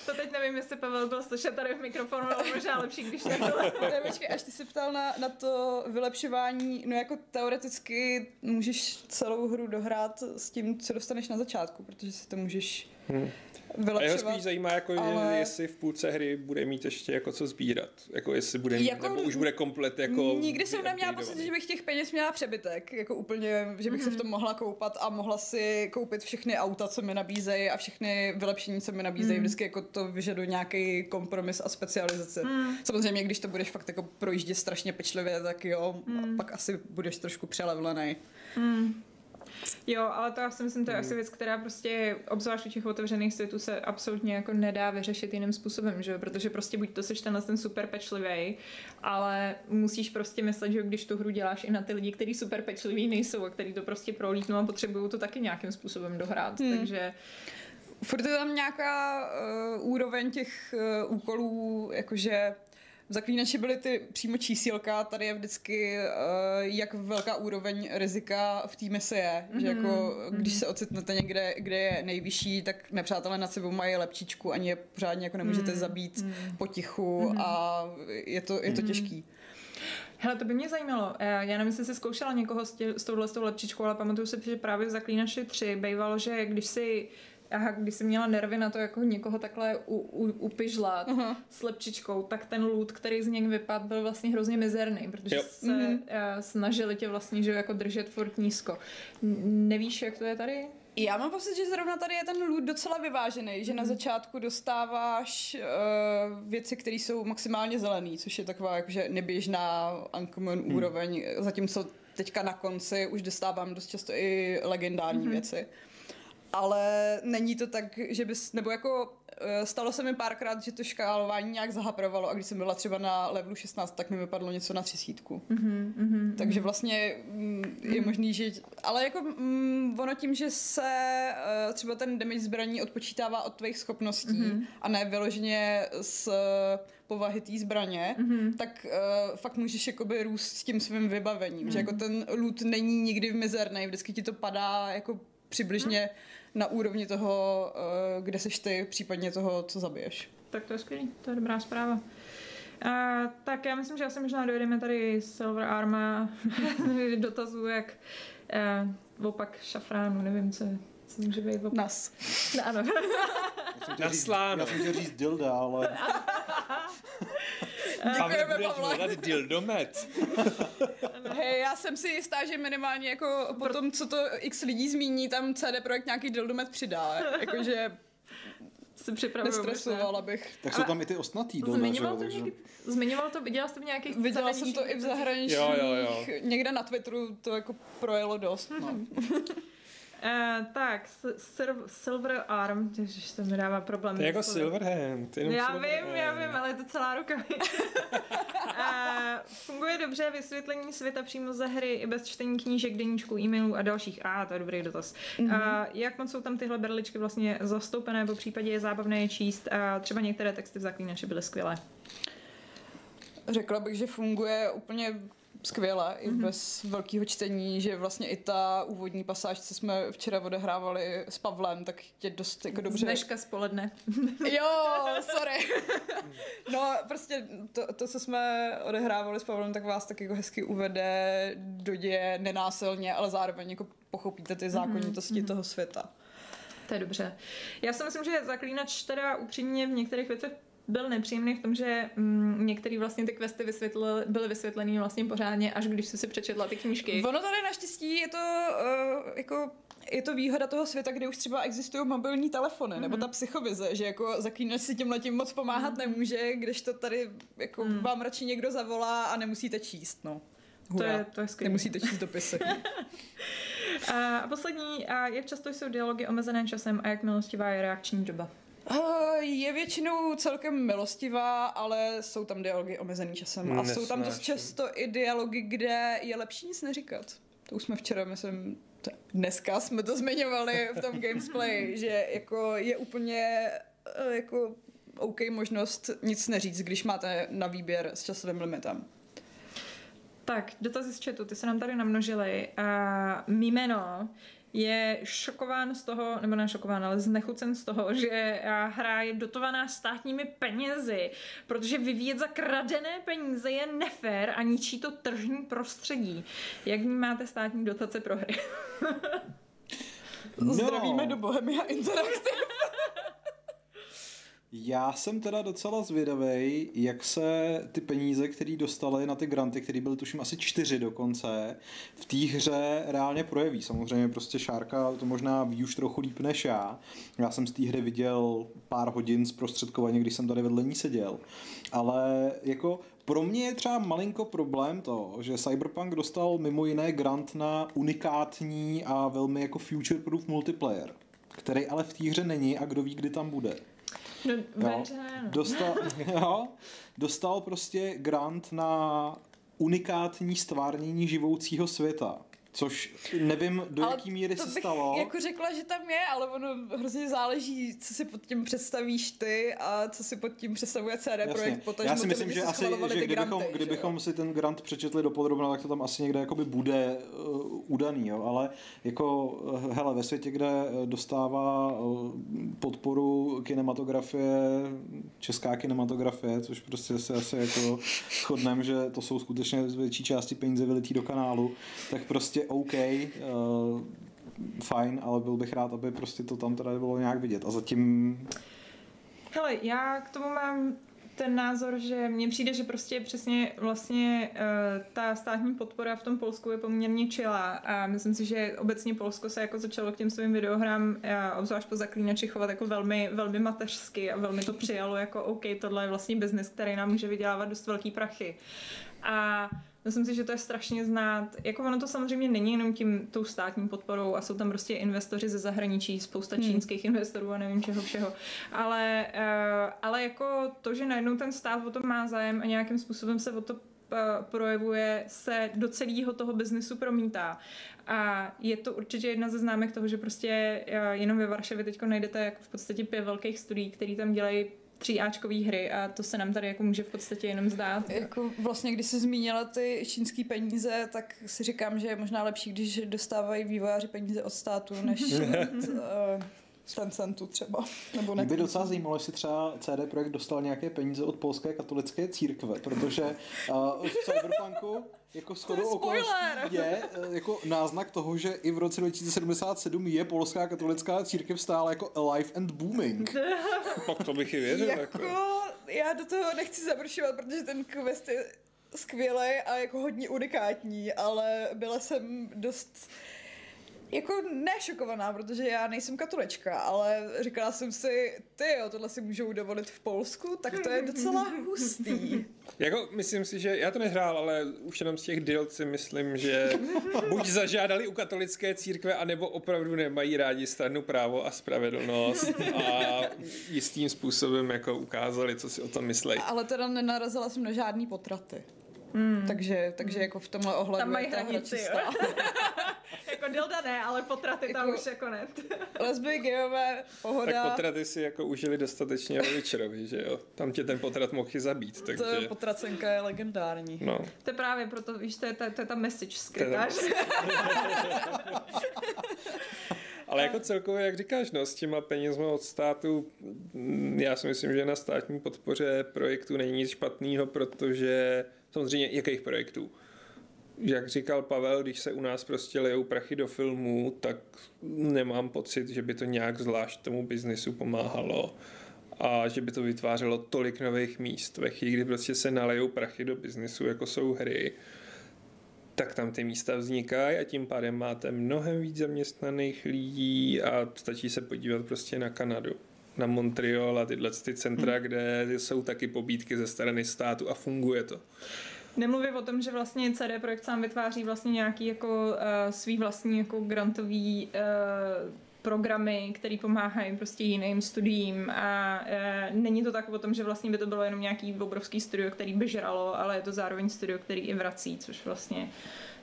to teď nevím, jestli Pavel byl slyšet tady v mikrofonu, ale možná lepší, když nebyl. [laughs] ne, počkej, až ty se ptal na, na to vylepšování, no jako teoreticky můžeš celou hru dohrát s tím, co dostaneš na začátku, protože si to můžeš hmm vylepšovat. A jeho spíš zajímá, jako, ale... jestli v půlce hry bude mít ještě jako co sbírat. Jako jestli bude mít, jako, nebo už bude komplet jako... Nikdy jsem neměla pocit, že bych těch peněz měla přebytek. Jako úplně, že bych mm-hmm. se v tom mhm. mohla koupat a mohla si koupit všechny auta, co mi nabízejí a všechny vylepšení, co mi nabízejí. Mm. Vždycky jako to vyžaduje nějaký kompromis a specializaci. Mm. Samozřejmě, když to budeš fakt jako projíždět strašně pečlivě, tak jo, mm. pak asi budeš trošku přelevlený. Mm. Jo, ale to já si myslím, to je mm. asi věc, která prostě, obzvlášť u těch otevřených světů, se absolutně jako nedá vyřešit jiným způsobem, že protože prostě buď to seš tenhle ten super pečlivý, ale musíš prostě myslet, že když tu hru děláš i na ty lidi, kteří super pečliví nejsou a kteří to prostě prolítnou a potřebují to taky nějakým způsobem dohrát, mm. takže Furt je tam nějaká uh, úroveň těch uh, úkolů, jakože v Zaklínači byly ty přímo čísílka, tady je vždycky uh, jak velká úroveň rizika v té misi je. Mm-hmm. Že jako, mm-hmm. když se ocitnete někde, kde je nejvyšší, tak nepřátelé nad sebou mají lepčičku, ani je pořádně jako nemůžete mm-hmm. zabít mm-hmm. potichu mm-hmm. a je to, je to mm-hmm. těžký. Hele, to by mě zajímalo. Eh, já nevím, jestli jsi zkoušela někoho s, tě, s touhle s tou lepčičkou, ale pamatuju si, že právě v Zaklínači 3 bývalo, že když si a když jsem měla nervy na to jako někoho takhle u, u, upižlat uh-huh. s lepčičkou, tak ten loot, který z něj vypadl, byl vlastně hrozně mizerný, protože jo. se uh-huh. snažili tě vlastně že jako držet furt nízko. Nevíš, jak to je tady? Já mám pocit, že zrovna tady je ten loot docela vyvážený, že mm. na mhm. začátku dostáváš uh, věci, které jsou maximálně zelený, což je taková jakože neběžná uncommon mm. úroveň, zatímco teďka na konci už dostávám dost často i legendární mm. věci ale není to tak, že bys, nebo jako eh, stalo se mi párkrát, že to škálování nějak zahaprovalo a když jsem byla třeba na levelu 16, tak mi vypadlo něco na třicítku. Mm-hmm, mm-hmm. Takže vlastně mm, je mm-hmm. možný, že, ale jako mm, ono tím, že se uh, třeba ten damage zbraní odpočítává od tvých schopností mm-hmm. a ne vyloženě z uh, povahy té zbraně, mm-hmm. tak uh, fakt můžeš jakoby růst s tím svým vybavením, mm-hmm. že jako ten loot není nikdy mizerný, vždycky ti to padá jako přibližně mm na úrovni toho, eh, kde seš ty, případně toho, co zabiješ. Tak to je skvělý, to je dobrá zpráva. Uh, tak já myslím, že asi možná dojedeme tady Silver Arma [laughs] dotazů, jak uh, opak šafránu, nevím, co, co může být opak. Nas. No, ano. Já jsem chtěl říct dilda, ale... Děkujeme, Pavle. dildomet. [laughs] Hej, já jsem si jistá, že minimálně jako po tom, co to x lidí zmíní, tam CD Projekt nějaký dildomet přidá. Jakože [laughs] si připravuju. Nestresovala bych. Tak jsou tam i ty ostnatý dilda, Zmiňoval to, někdy, zmiňoval to, viděla jsi to v nějakých Viděla jsem to i v zahraničí. Jo, jo, jo. Někde na Twitteru to jako projelo dost. No. [laughs] Uh, tak, Silver Arm, ježiš, to mi dává problém. To je jako Silverhand. Já vím, hand. já vím, ale je to celá ruka. uh, [laughs] funguje dobře vysvětlení světa přímo ze hry i bez čtení knížek, deníčků, e-mailů a dalších. A, ah, to je dobrý dotaz. Mm-hmm. Uh, jak moc jsou tam tyhle berličky vlastně zastoupené, po případě je zábavné je číst. Uh, třeba některé texty v zaklínači byly skvělé. Řekla bych, že funguje úplně skvěle, i bez velkého čtení, že vlastně i ta úvodní pasáž, co jsme včera odehrávali s Pavlem, tak tě dost jako dobře... Dneška spoledne. [laughs] jo, [laughs] sorry. no prostě to, to, co jsme odehrávali s Pavlem, tak vás tak jako hezky uvede do děje nenásilně, ale zároveň jako pochopíte ty zákonitosti mm-hmm. toho světa. To je dobře. Já si myslím, že Zaklínač teda upřímně v některých věcech byl nepříjemný v tom, že mm, některé vlastně ty questy vysvětl, byly vysvětlené vlastně pořádně, až když jsi si přečetla ty knížky. Ono tady naštěstí je to uh, jako je to výhoda toho světa, kde už třeba existují mobilní telefony, mm-hmm. nebo ta psychovize, že jako zaklínač si tímhle tím moc pomáhat mm-hmm. nemůže, když to tady jako mm. vám radši někdo zavolá a nemusíte číst, no. Hura. To je, to je skvělé. Nemusíte číst dopisy. [laughs] a poslední, a jak často jsou dialogy omezené časem a jak milostivá je reakční doba? Je většinou celkem milostivá, ale jsou tam dialogy omezený časem. A jsou tam dost často i dialogy, kde je lepší nic neříkat. To už jsme včera, myslím, dneska jsme to zmiňovali v tom gamesplay, že jako je úplně eh, jako OK možnost nic neříct, když máte na výběr s časovým limitem. Tak, dotazy z chatu, ty se nám tady namnožily. A jméno je šokován z toho, nebo ne šokován, ale znechucen z toho, že hra je dotovaná státními penězi, protože vyvíjet za kradené peníze je nefér a ničí to tržní prostředí. Jak vnímáte státní dotace pro hry? no. Zdravíme do Bohemia Interactive. [laughs] Já jsem teda docela zvědavý, jak se ty peníze, které dostali na ty granty, které byly tuším asi čtyři dokonce, v té hře reálně projeví. Samozřejmě prostě Šárka to možná ví už trochu líp než já. Já jsem z té hry viděl pár hodin zprostředkovaně, když jsem tady vedle ní seděl. Ale jako pro mě je třeba malinko problém to, že Cyberpunk dostal mimo jiné grant na unikátní a velmi jako future-proof multiplayer, který ale v té hře není a kdo ví, kdy tam bude. No, jo. Dostal, [laughs] jo, dostal prostě grant na unikátní stvárnění živoucího světa. Což nevím, do ale jaký míry se stalo. jako řekla, že tam je, ale ono hrozně záleží, co si pod tím představíš ty a co si pod tím představuje CD Jasně. Projekt. Potažmo Já si myslím, že asi, že kdybychom, granty, kdybychom že? si ten grant přečetli dopodrobna, tak to tam asi někde jakoby bude uh, udaný, jo? ale jako, uh, hele, ve světě, kde dostává uh, podporu kinematografie, česká kinematografie, což prostě se asi jako shodneme, že to jsou skutečně z větší části peníze vylitý do kanálu, tak prostě prostě OK, uh, fajn, ale byl bych rád, aby prostě to tam teda bylo nějak vidět. A zatím... Hele, já k tomu mám ten názor, že mně přijde, že prostě přesně vlastně uh, ta státní podpora v tom Polsku je poměrně čilá a myslím si, že obecně Polsko se jako začalo k těm svým videohrám, uh, obzvlášť po zaklínači, chovat jako velmi, velmi mateřsky a velmi to přijalo jako OK, tohle je vlastně biznis, který nám může vydělávat dost velký prachy. A Myslím si, že to je strašně znát. Jako ono to samozřejmě není jenom tím tou státní podporou a jsou tam prostě investoři ze zahraničí, spousta hmm. čínských investorů a nevím čeho všeho. Ale, uh, ale jako to, že najednou ten stát o to má zájem a nějakým způsobem se o to eh, projevuje, se do celého toho biznesu promítá. A je to určitě jedna ze známek toho, že prostě eh, jenom ve Varšavě teď najdete jako v podstatě pět velkých studií, které tam dělají tříáčkový hry a to se nám tady jako může v podstatě jenom zdát. Jako vlastně, když jsi zmínila ty čínský peníze, tak si říkám, že je možná lepší, když dostávají vývojáři peníze od státu, než [laughs] od, uh, Tencentu třeba. Nebo Mě by docela zajímalo, jestli třeba CD Projekt dostal nějaké peníze od polské katolické církve, protože uh, v Cyberpunku jako shodou okolností je uh, jako náznak toho, že i v roce 2077 je polská katolická církev stále jako alive and booming. [laughs] Pak to bych i věřil. Jako, jako, já do toho nechci zabršovat, protože ten quest je skvělý a jako hodně unikátní, ale byla jsem dost jako nešokovaná, protože já nejsem katolička, ale říkala jsem si, ty jo, tohle si můžou dovolit v Polsku, tak to je docela hustý. jako myslím si, že já to nehrál, ale už jenom z těch deal si myslím, že [laughs] buď zažádali u katolické církve, anebo opravdu nemají rádi stranu právo a spravedlnost a jistým způsobem jako ukázali, co si o tom myslejí. Ale teda nenarazila jsem na žádný potraty. Hmm. Takže, takže jako v tomhle ohledu Tam mají hranici, [laughs] jako Dilda ne, ale potraty jako, tam už jako ne. [laughs] lesby, gejové, pohoda. Tak potraty si jako užili dostatečně o Witcherovi, že jo? Tam tě ten potrat mohl i zabít, takže... To potracenka je legendární. No. To je právě proto, víš, to je ta, to je ta message skrytá. [laughs] Ale jako celkově, jak říkáš, no, s těma penězma od státu, mm, já si myslím, že na státní podpoře projektu není nic špatného, protože samozřejmě jakých projektů? Jak říkal Pavel, když se u nás prostě lejou prachy do filmů, tak nemám pocit, že by to nějak zvlášť tomu biznisu pomáhalo a že by to vytvářelo tolik nových míst. Ve chvíli, kdy prostě se nalejou prachy do biznisu, jako jsou hry, tak tam ty místa vznikají a tím pádem máte mnohem víc zaměstnaných lidí a stačí se podívat prostě na Kanadu na Montreal a tyhle ty centra, hmm. kde jsou taky pobídky ze strany státu a funguje to. Nemluvím o tom, že vlastně CD Projekt sám vytváří vlastně nějaký jako uh, svý vlastní jako grantový uh, programy, které pomáhají prostě jiným studiím a e, není to tak o tom, že vlastně by to bylo jenom nějaký obrovský studio, který by žralo, ale je to zároveň studio, který i vrací, což vlastně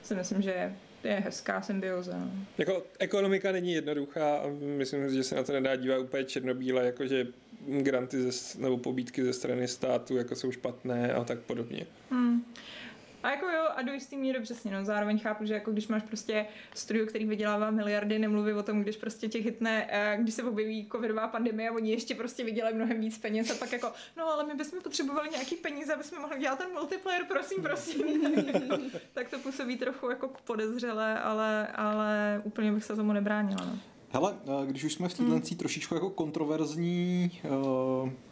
si myslím, že je hezká symbioza. No. Jako ekonomika není jednoduchá a myslím, že se na to nedá dívat úplně černobíle, jakože granty ze, nebo pobídky ze strany státu jako jsou špatné a tak podobně. Hmm. A jako jo, a do jistý míry přesně, no. Zároveň chápu, že jako když máš prostě studio, který vydělává miliardy, nemluví o tom, když prostě tě chytne, eh, když se objeví covidová pandemie a oni ještě prostě vydělají mnohem víc peněz a pak jako, no ale my bychom potřebovali nějaký peníze, aby jsme mohli dělat ten multiplayer, prosím, prosím. [laughs] tak to působí trochu jako podezřele, ale, ale úplně bych se tomu nebránila. No. Hele, eh, když už jsme v této hmm. trošičku jako kontroverzní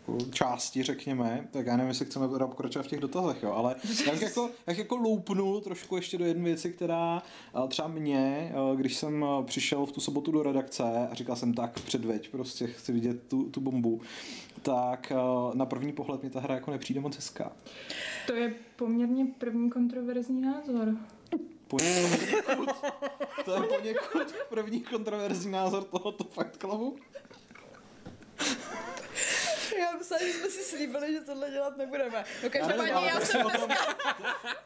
uh, části, řekněme, tak já nevím, jestli chceme teda pokračovat v těch dotazech, jo, ale jak jako, jak jako loupnul trošku ještě do jedné věci, která uh, třeba mě, uh, když jsem přišel v tu sobotu do redakce a říkal jsem tak předveď, prostě chci vidět tu, tu bombu, tak uh, na první pohled mi ta hra jako nepřijde moc hezká. To je poměrně první kontroverzní názor poněkud, to je poněkud první kontroverzní názor tohoto fakt klavu. Já myslím, že jsme si slíbili, že tohle dělat nebudeme. No každopádně já, já jsem dneska...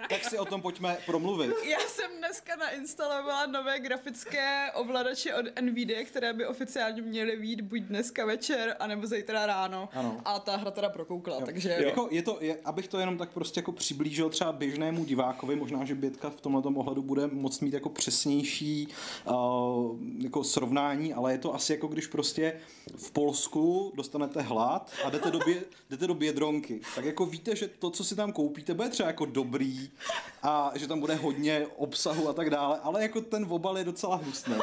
tak si o tom pojďme promluvit. Já jsem dneska nainstalovala nové grafické ovladače od NVIDIA, které by oficiálně měly být buď dneska večer, anebo zítra ráno. Ano. A ta hra teda prokoukla, jo. takže... Jo. Jako je to, je, abych to jenom tak prostě jako přiblížil třeba běžnému divákovi, možná, že Bětka v tomhle ohledu bude moct mít jako přesnější uh, jako srovnání, ale je to asi jako když prostě v Polsku dostanete hlad a jdete do, bě, jdete do Bědronky, tak jako víte, že to, co si tam koupíte, bude třeba jako dobrý a že tam bude hodně obsahu a tak dále, ale jako ten obal je docela hnusný.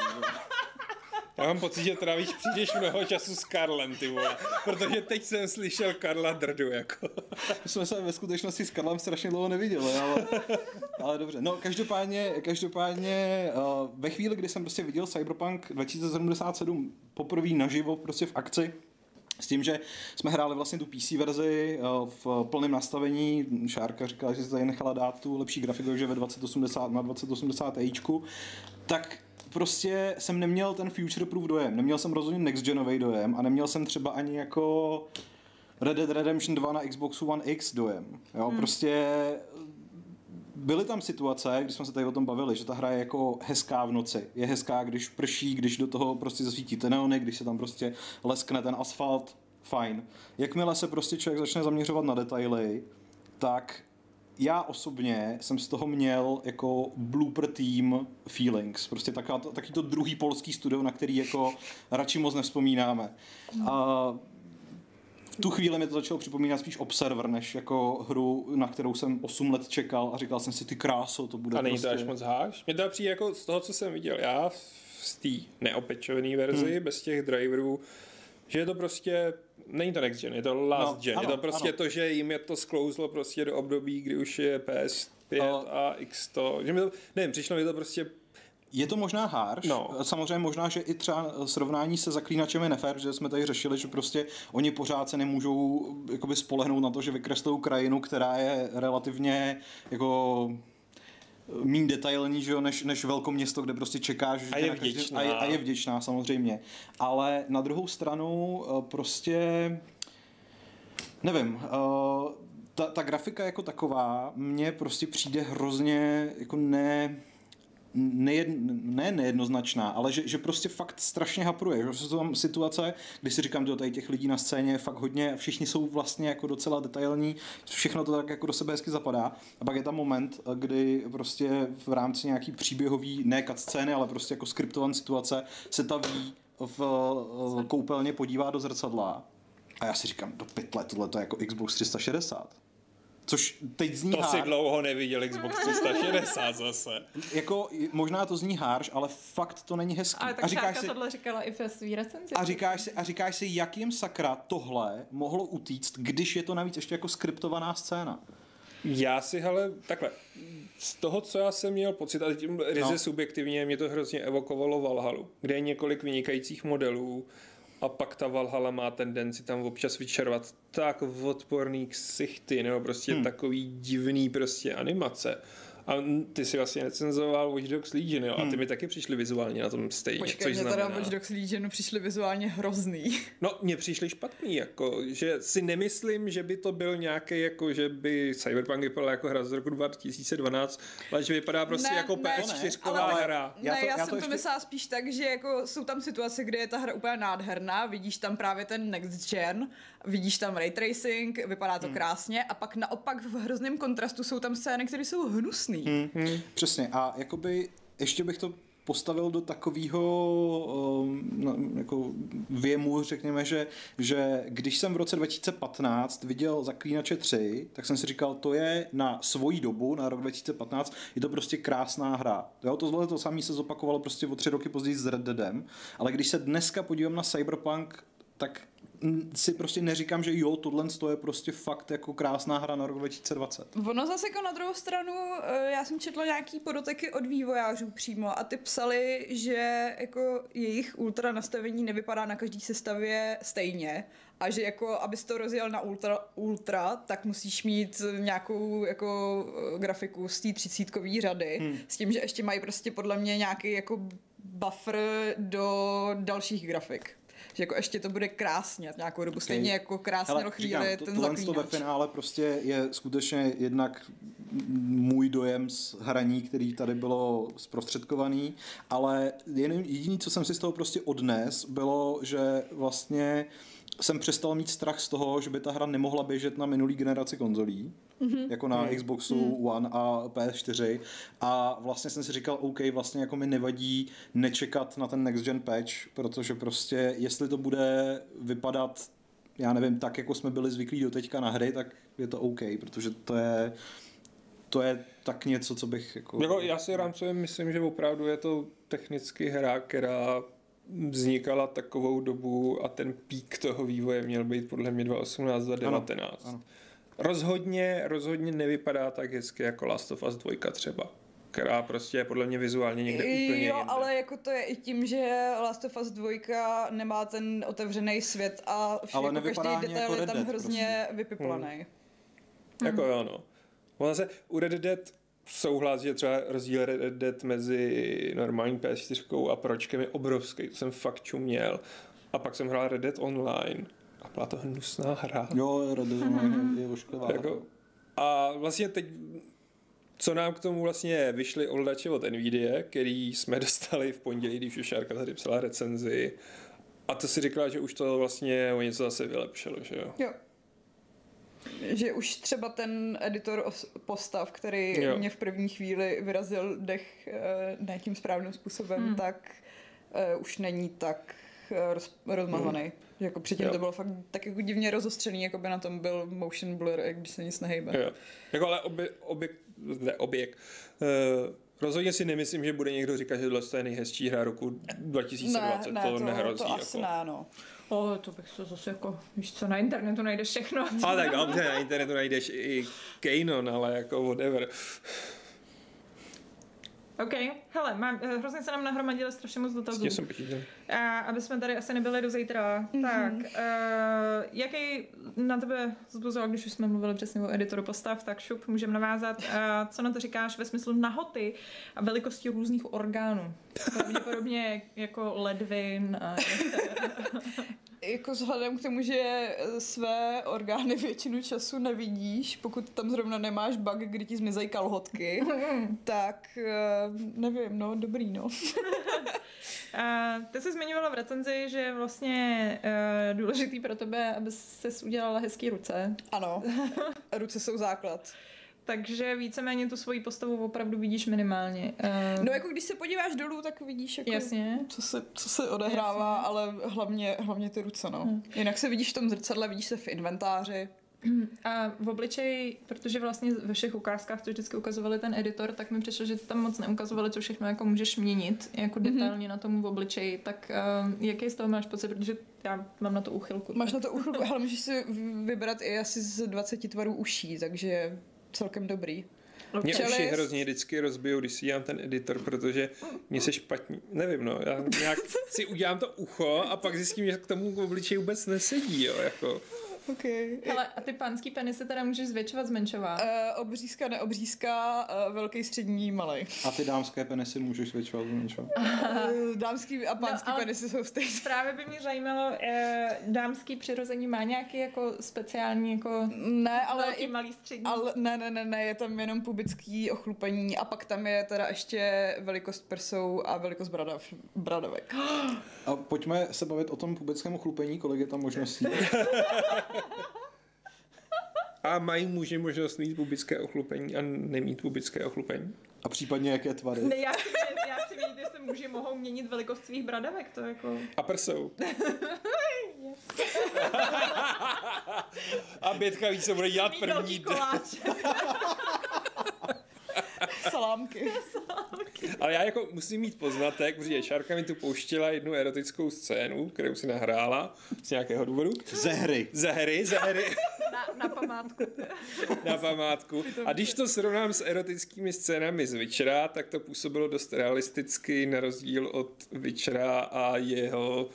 Já mám pocit, že trávíš příliš mnoho času s Karlem, ty vole. Protože teď jsem slyšel Karla drdu, jako. My jsme se ve skutečnosti s Karlem strašně dlouho neviděli, ale, ale dobře. No, každopádně, každopádně uh, ve chvíli, kdy jsem prostě viděl Cyberpunk 2077 poprvé naživo prostě v akci, s tím, že jsme hráli vlastně tu PC verzi eh, v plném nastavení. Šárka říkala, že se tady nechala dát tu lepší grafiku, že ve 2080 na 2080 Tičku. Tak prostě jsem neměl ten future proof dojem. Neměl jsem rozhodně next genový dojem a neměl jsem třeba ani jako Red Dead Redemption 2 na Xbox One X dojem. Jo, hmm. prostě byly tam situace, kdy jsme se tady o tom bavili, že ta hra je jako hezká v noci. Je hezká, když prší, když do toho prostě zasvítí ty neony, když se tam prostě leskne ten asfalt, fajn. Jakmile se prostě člověk začne zaměřovat na detaily, tak já osobně jsem z toho měl jako blooper team feelings. Prostě taková, taky to druhý polský studio, na který jako radši moc nevzpomínáme. A tu chvíli mi to začalo připomínat spíš Observer, než jako hru, na kterou jsem 8 let čekal a říkal jsem si, ty kráso, to bude A není prostě... to až moc háš? Mě to přijde jako z toho, co jsem viděl já z té neopečované verzi, hmm. bez těch driverů, že je to prostě není to next gen, je to last no, gen. Ano, je to prostě ano. to, že jim je to sklouzlo prostě do období, kdy už je PS5 a, a X to, že mi to, nevím, přišlo mi to prostě je to možná harš, no. samozřejmě možná, že i třeba srovnání se zaklínačem je nefér, že jsme tady řešili, že prostě oni pořád se nemůžou jakoby spolehnout na to, že vykreslou krajinu, která je relativně jako méně detailní, že jo, než, než město, kde prostě čekáš. A je vděčná. A je, a je vděčná, samozřejmě. Ale na druhou stranu eh, prostě nevím, uh, ta, ta grafika jako taková mně prostě přijde hrozně jako ne nejed, ne nejednoznačná, ale že, že prostě fakt strašně hapruje. Že jsou tam situace, kdy si říkám, že tady těch lidí na scéně je fakt hodně, všichni jsou vlastně jako docela detailní, všechno to tak jako do sebe hezky zapadá. A pak je tam moment, kdy prostě v rámci nějaký příběhový, ne scény, ale prostě jako skriptované situace se ta ví v koupelně podívá do zrcadla a já si říkám, do pytle, tohle to je jako Xbox 360. Což teď zní To si dlouho neviděl Xbox 360 zase. jako, možná to zní harš, ale fakt to není hezký. Ale tak a říkáš si, tohle říkala i ve svý recenzi. A říkáš, si, a říkáš si, jak jim sakra tohle mohlo utíct, když je to navíc ještě jako skriptovaná scéna. Já si, hele, takhle, z toho, co já jsem měl pocit, a tím ryze no. subjektivně, mě to hrozně evokovalo Valhalu, kde je několik vynikajících modelů, a pak ta Valhalla má tendenci tam občas vyčervat tak odporný ksichty, nebo prostě hmm. takový divný prostě animace. A ty si vlastně recenzoval Watch Dogs Legion, jo? Hmm. A ty mi taky přišly vizuálně na tom stejně. Počkej, což mě znamená... teda Watch Dogs Legion přišly vizuálně hrozný. [laughs] No, mně přišly špatný, jako, že si nemyslím, že by to byl nějaký, jako, že by Cyberpunk vypadal jako hra z roku 2012, ale že vypadá prostě ne, jako PS4 ne, hra. Ne, já, to, já, já jsem to, ještě... myslela spíš tak, že jako jsou tam situace, kde je ta hra úplně nádherná, vidíš tam právě ten next gen, vidíš tam ray tracing, vypadá to hmm. krásně a pak naopak v hrozném kontrastu jsou tam scény, které jsou hnusné Hmm, hmm. Přesně. A jakoby ještě bych to postavil do takového um, jako věmu, řekněme, že, že když jsem v roce 2015 viděl Zaklínače 3, tak jsem si říkal, to je na svoji dobu, na rok 2015, je to prostě krásná hra. Jo, to, to samé se zopakovalo prostě o tři roky později s Red Deadem, ale když se dneska podívám na Cyberpunk, tak si prostě neříkám, že jo, tohle je prostě fakt jako krásná hra na rok 2020. Ono zase jako na druhou stranu, eh, já jsem četla nějaký podoteky od vývojářů přímo a ty psali, že jako jejich ultra nastavení nevypadá na každý sestavě stejně a že jako, abys to rozjel na ultra, ultra tak musíš mít nějakou jako eh, grafiku z té třicítkový řady, hmm. s tím, že ještě mají prostě podle mě nějaký jako buffer do dalších grafik že jako ještě to bude krásně nějakou dobu, okay. stejně jako krásně Hele, chvíli říkám, to, ten tohle to ve finále prostě je skutečně jednak můj dojem z hraní, který tady bylo zprostředkovaný, ale jediný, co jsem si z toho prostě odnes, bylo, že vlastně jsem přestal mít strach z toho, že by ta hra nemohla běžet na minulý generaci konzolí, mm-hmm. jako na mm. Xboxu mm. One a PS4 a vlastně jsem si říkal, OK, vlastně jako mi nevadí nečekat na ten next gen patch, protože prostě jestli to bude vypadat já nevím, tak jako jsme byli zvyklí do teďka na hry, tak je to OK, protože to je to je tak něco, co bych jako... jako já si rámcově myslím, že opravdu je to technicky hra, která vznikala takovou dobu a ten pík toho vývoje měl být podle mě 2018, 2019. Ano, ano. Rozhodně, rozhodně nevypadá tak hezky jako Last of Us 2 třeba která prostě je podle mě vizuálně někde úplně Jo, ale jako to je i tím, že Last of Us 2 nemá ten otevřený svět a ale jako každý detail jako je tam hrozně prostě. vypiplaný. Hmm. Hmm. Jako jo, no. Zase u Red Dead souhlas, že třeba rozdíl Red Dead mezi normální PS4 a pročkem je obrovský, to jsem fakt čuměl. A pak jsem hrál Red Dead Online a byla to hnusná hra. Jo, Red Dead Online je ošklivá. Jako, a vlastně teď co nám k tomu vlastně vyšly oldače od NVIDIA, který jsme [laughs] dostali v pondělí, když už Šárka tady psala recenzi. A to si říkala, že už to vlastně o něco zase vylepšilo, že jo? Jo, že už třeba ten editor postav, který jo. mě v první chvíli vyrazil dech eh, ne tím správným způsobem, hmm. tak uh, už není tak eh, roz, rozmazaný. Hmm. Jako předtím jo. to bylo fakt tak jako divně rozostřený, jako by na tom byl motion blur, když se nic nehejbe. Jo. Jako ale obě, obě, ne, objekt. Uh, rozhodně si nemyslím, že bude někdo říkat, že tohle je nejhezčí hra roku 2020. Ne, ne, to, to nehrozí. To asi jako. ne, no. O, to bych se zase jako, víš co, na internetu najdeš všechno. A tak dobře, na internetu najdeš i Canon, ale jako whatever. OK, hele, mám, eh, hrozně se nám nahromadilo strašně moc dotazů. Jsem počítal. A aby jsme tady asi nebyli do zítra, mm-hmm. tak uh, jaký na tebe zbuzoval, když už jsme mluvili přesně o editoru postav, tak šup, můžeme navázat. Uh, co na to říkáš ve smyslu nahoty a velikosti různých orgánů? Pravděpodobně jako ledvin a [laughs] jako vzhledem k tomu, že své orgány většinu času nevidíš, pokud tam zrovna nemáš bug, kdy ti zmizejí kalhotky, [laughs] tak eh, nevím, no, dobrý, no. [laughs] A ty jsi zmiňovala v recenzi, že je vlastně uh, důležitý pro tebe, aby jsi udělala hezký ruce. Ano, [laughs] ruce jsou základ. Takže víceméně tu svoji postavu opravdu vidíš minimálně. Uh, no jako když se podíváš dolů, tak vidíš, jako, jasně. Co, se, co se odehrává, jasně. ale hlavně, hlavně ty ruce. No. Hmm. Jinak se vidíš v tom zrcadle, vidíš se v inventáři. [clears throat] A v obličeji, protože vlastně ve všech ukázkách, co vždycky ukazovali ten editor, tak mi přišlo, že tam moc neukazovali, co všechno jako můžeš měnit, jako mhm. detailně mm-hmm. na tom v obličeji. Tak uh, jaký z toho máš pocit, protože já mám na to úchylku. Máš na to [laughs] úchylku, ale můžeš si vybrat i asi z 20 tvarů uší, takže celkem dobrý. Mě Čelist. uši hrozně vždycky rozbijou, když si dělám ten editor, protože mě se špatně, nevím no, já nějak [laughs] si udělám to ucho a pak zjistím, že k tomu obličeji vůbec nesedí, jo, jako. Okay. Ale a ty pánský penisy teda můžeš zvětšovat, zmenšovat? Uh, obřízka, neobřízka, uh, velký, střední, malý. A ty dámské penisy můžeš zvětšovat, zmenšovat? Uh, dámský a pánský no, penisy jsou stejné. Právě by mě zajímalo, uh, dámský přirození má nějaký jako speciální jako ne, ale velký, i, malý, střední? Ale ne, ne, ne, ne, je tam jenom pubický ochlupení a pak tam je teda ještě velikost prsou a velikost bradav, bradavek. [gasps] A pojďme se bavit o tom pubickém ochlupení, kolik je tam možností. [laughs] A mají muži možnost mít pubické ochlupení a nemít pubické ochlupení? A případně jaké tvary? Ne, já já chci vědět, jestli muži mohou měnit velikost svých bradavek, to jako... A prsou. [laughs] a Bětka ví, co bude dělat první. [laughs] Salámky. Ale já jako musím mít poznatek, protože Šárka mi tu pouštila jednu erotickou scénu, kterou si nahrála z nějakého důvodu. Ze hry. Ze hry, ze hry. Na, na památku. na památku. A když to srovnám s erotickými scénami z Witchera, tak to působilo dost realisticky, na rozdíl od Witchera a jeho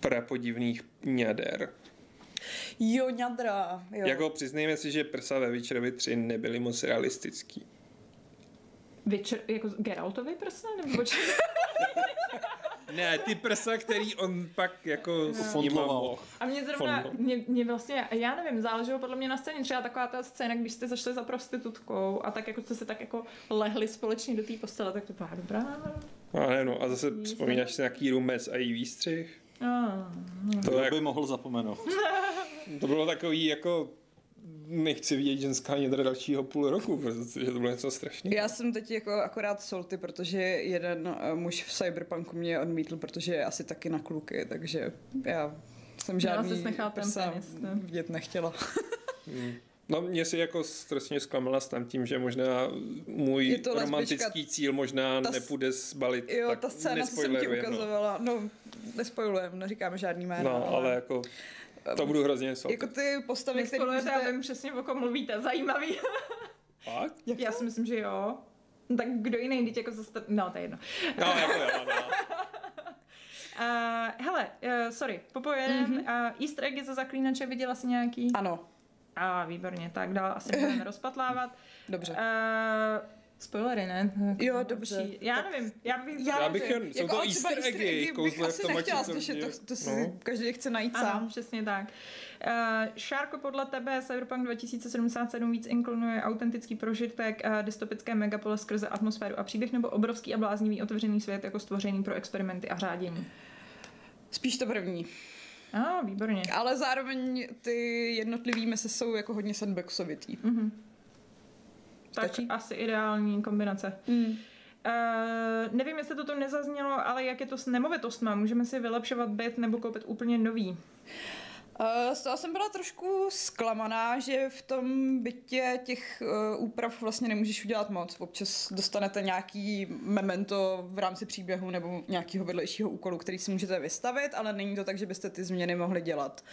prapodivných ňader. Jo, ňadra. Jo. Jako přiznejme si, že prsa ve Witcherovi 3 nebyly moc realistický. Witcher, jako Geraltovi prsa? Nebo [laughs] ne, ty prsa, který on pak jako no. s ním A mě zrovna, mě, mě vlastně, já nevím, záleželo podle mě na scéně, třeba taková ta scéna, když jste zašli za prostitutkou a tak jako jste se tak jako lehli společně do té postele, tak to byla dobrá. A ne, no, a zase vzpomínáš si nějaký rumec a její výstřih? A, no. To jak... by mohl zapomenout. [laughs] to bylo takový jako nechci vidět ženská nědra dalšího půl roku, protože to bylo něco strašného. Já jsem teď jako akorát solty, protože jeden eh, muž v Cyberpunku mě odmítl, protože je asi taky na kluky, takže já jsem žádný já prsa ne? vidět nechtěla. No mě si jako strašně zklamala s tím, že možná můj romantický lesbička, cíl možná ta, nepůjde zbalit, Jo, tak ta scéna, co jsem ti no. ukazovala, no, no nespojujeme, neříkáme žádný jméno. No, ale, ale jako to budu hrozně soudit. Jako ty postavy, které můžete... Já vím přesně, o kom mluvíte. Zajímavý. Fakt? [laughs] Já si myslím, že jo. No, tak kdo jiný, teď jako zase... No, to je jedno. No, jako jo, no. Uh, [laughs] hele, uh, sorry, popojedem. Mm-hmm. Uh, Easter eggy za zaklínače viděla jsi nějaký? Ano. A ah, výborně, tak dál asi [laughs] budeme rozpatlávat. Dobře. Uh, Spoilery, ne? Jo, dobře. Já tak nevím, já bych... Já, já bych jen, jsou jako to easter eggy, kouzle v tom nechtěla slyšet, to, to si no. každý chce najít ano, sám. přesně tak. Uh, Šárko, podle tebe Cyberpunk 2077 víc inklonuje autentický prožitek uh, dystopické megapole skrze atmosféru a příběh nebo obrovský a bláznivý otevřený svět jako stvořený pro experimenty a řádění? Spíš to první. A, ah, výborně. Ale zároveň ty jednotlivý mise jsou jako hodně sandboxovitý. Mm-hmm. Stačí? Tak asi ideální kombinace. Mm. Uh, nevím, jestli to tu nezaznělo, ale jak je to s nemovitostma? Můžeme si vylepšovat byt nebo koupit úplně nový? Uh, z toho jsem byla trošku zklamaná, že v tom bytě těch uh, úprav vlastně nemůžeš udělat moc. Občas dostanete nějaký memento v rámci příběhu nebo nějakého vedlejšího úkolu, který si můžete vystavit, ale není to tak, že byste ty změny mohli dělat.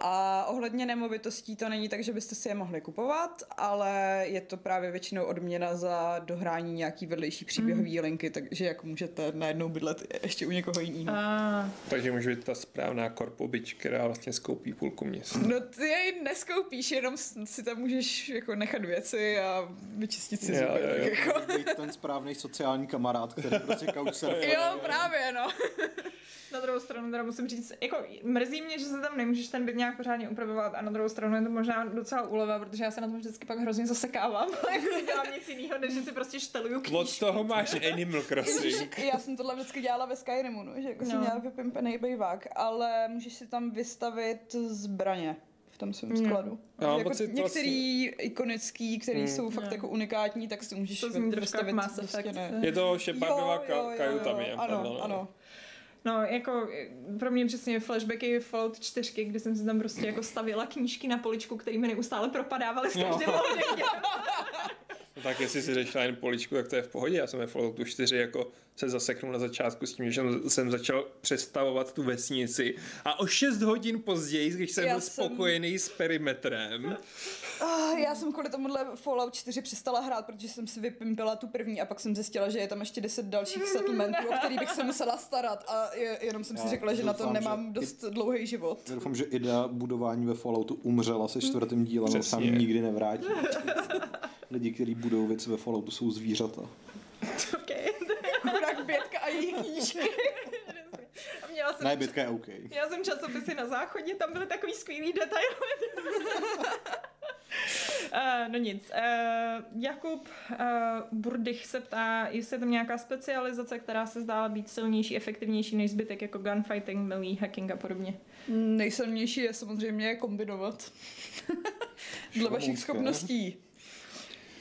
A ohledně nemovitostí to není tak, že byste si je mohli kupovat, ale je to právě většinou odměna za dohrání nějaký vedlejší příběhový mm. linky, takže jak můžete najednou bydlet ještě u někoho jiného. Ah. Takže může být ta správná korpobič, která vlastně skoupí půlku města. No ty jej neskoupíš, jenom si tam můžeš jako nechat věci a vyčistit si zuby. Jako. Být ten správný sociální kamarád, který prostě couchsurfuje. [laughs] Jo, právě, no. Na druhou stranu teda musím říct, jako mrzí mě, že se tam nemůžeš ten byt nějak pořádně upravovat a na druhou stranu je to možná docela úleva, protože já se na tom vždycky pak hrozně zasekávám. [laughs] Jako dělám nic jiného, než že si prostě šteluju knížky. Od toho máš Animal Crossing. já jsem tohle vždycky dělala ve Skyrimu, no, že jako no. jsem měla vypimpený bejvák, ale můžeš si tam vystavit zbraně v tom svém skladu. No, jako některý vlastně... ikonický, který hmm. jsou fakt no. jako unikátní, tak si můžeš to vystavit. Prostě ne. Je to Shepardova kajuta, ano, ano, ano. No, jako pro mě přesně flashbacky Fallout 4, kdy jsem si tam prostě jako stavila knížky na poličku, které mi neustále propadávaly s každým no. [laughs] no tak jestli si řešila jen poličku, tak to je v pohodě. Já jsem ve Falloutu 4 jako se zaseknul na začátku s tím, že jsem začal přestavovat tu vesnici a o 6 hodin později, když jsem já byl jsem... spokojený s perimetrem. Uh, já jsem kvůli tomuhle Fallout 4 přestala hrát, protože jsem si vypimpila tu první a pak jsem zjistila, že je tam ještě 10 dalších settlementů, o který bych se musela starat a je, jenom jsem já si řekla, že doufám, na to nemám dost i, dlouhý život. Já doufám, že idea budování ve Falloutu umřela se čtvrtým dílem a sám nikdy nevrátí. [laughs] Lidi, kteří budou věci ve Falloutu, jsou zvířata. Okay. Chudák Bětka a její knížky. A měla jsem ne, Bětka je OK. Já jsem časopisy na záchodě, tam byly takový skvělý detaily. Uh, no nic. Uh, Jakub uh, Burdych se ptá, jestli je tam nějaká specializace, která se zdála být silnější, efektivnější než zbytek, jako gunfighting, melee, hacking a podobně. Nejsilnější je samozřejmě kombinovat. [laughs] Dle vašich schopností.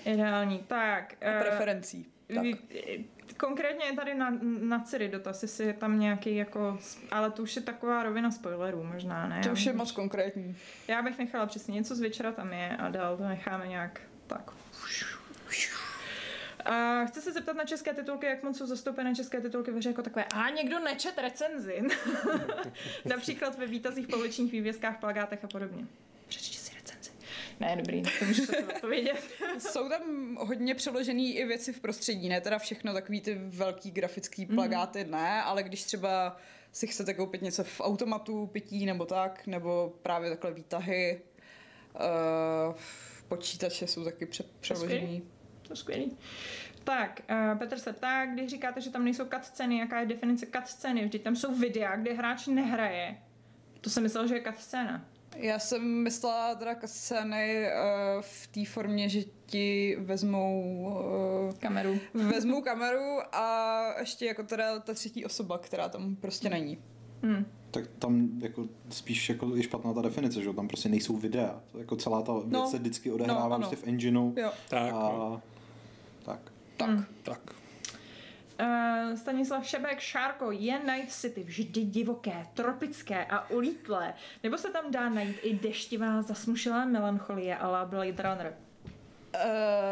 Ideální. Tak. Uh, preferencí. Tak. Konkrétně je tady na, na Ciri dotaz, jestli je tam nějaký jako, ale to už je taková rovina spoilerů možná, ne? To už je moc konkrétní. Já bych nechala přesně něco z večera tam je a dál to necháme nějak tak. A chci se zeptat na české titulky, jak moc jsou zastoupené české titulky ve jako takové. A někdo nečet recenzi. [laughs] Například ve výtazích, povlečních vývězkách, plagátech a podobně. Ne, dobrý, to můžeš [laughs] odpovědět. Jsou tam hodně přeložený i věci v prostředí, ne teda všechno takový ty velký grafický mhm. plagáty, mm. ne, ale když třeba si chcete koupit něco v automatu, pití nebo tak, nebo právě takhle výtahy, uh, počítače jsou taky pře- přeložený. To je skvělý. Tak, uh, Petr se ptá, když říkáte, že tam nejsou cutscény, jaká je definice cutscény? Vždyť tam jsou videa, kde hráč nehraje. To jsem myslel, že je cutscéna. Já jsem myslela teda scény uh, v té formě, že ti vezmou uh, kameru. vezmou kameru a ještě jako teda ta třetí osoba, která tam prostě není. Hmm. Tak tam jako spíš jako je špatná ta definice, že tam prostě nejsou videa. To jako celá ta věc no, se vždycky odehrává no, prostě v engineu. Jo. Tak, a, no. tak. Tak. Hmm. tak. Uh, Stanislav Šebek, Šárko, je Night City vždy divoké, tropické a ulítlé? Nebo se tam dá najít i deštivá, zasmušilá melancholie a la Blade Runner? Uh,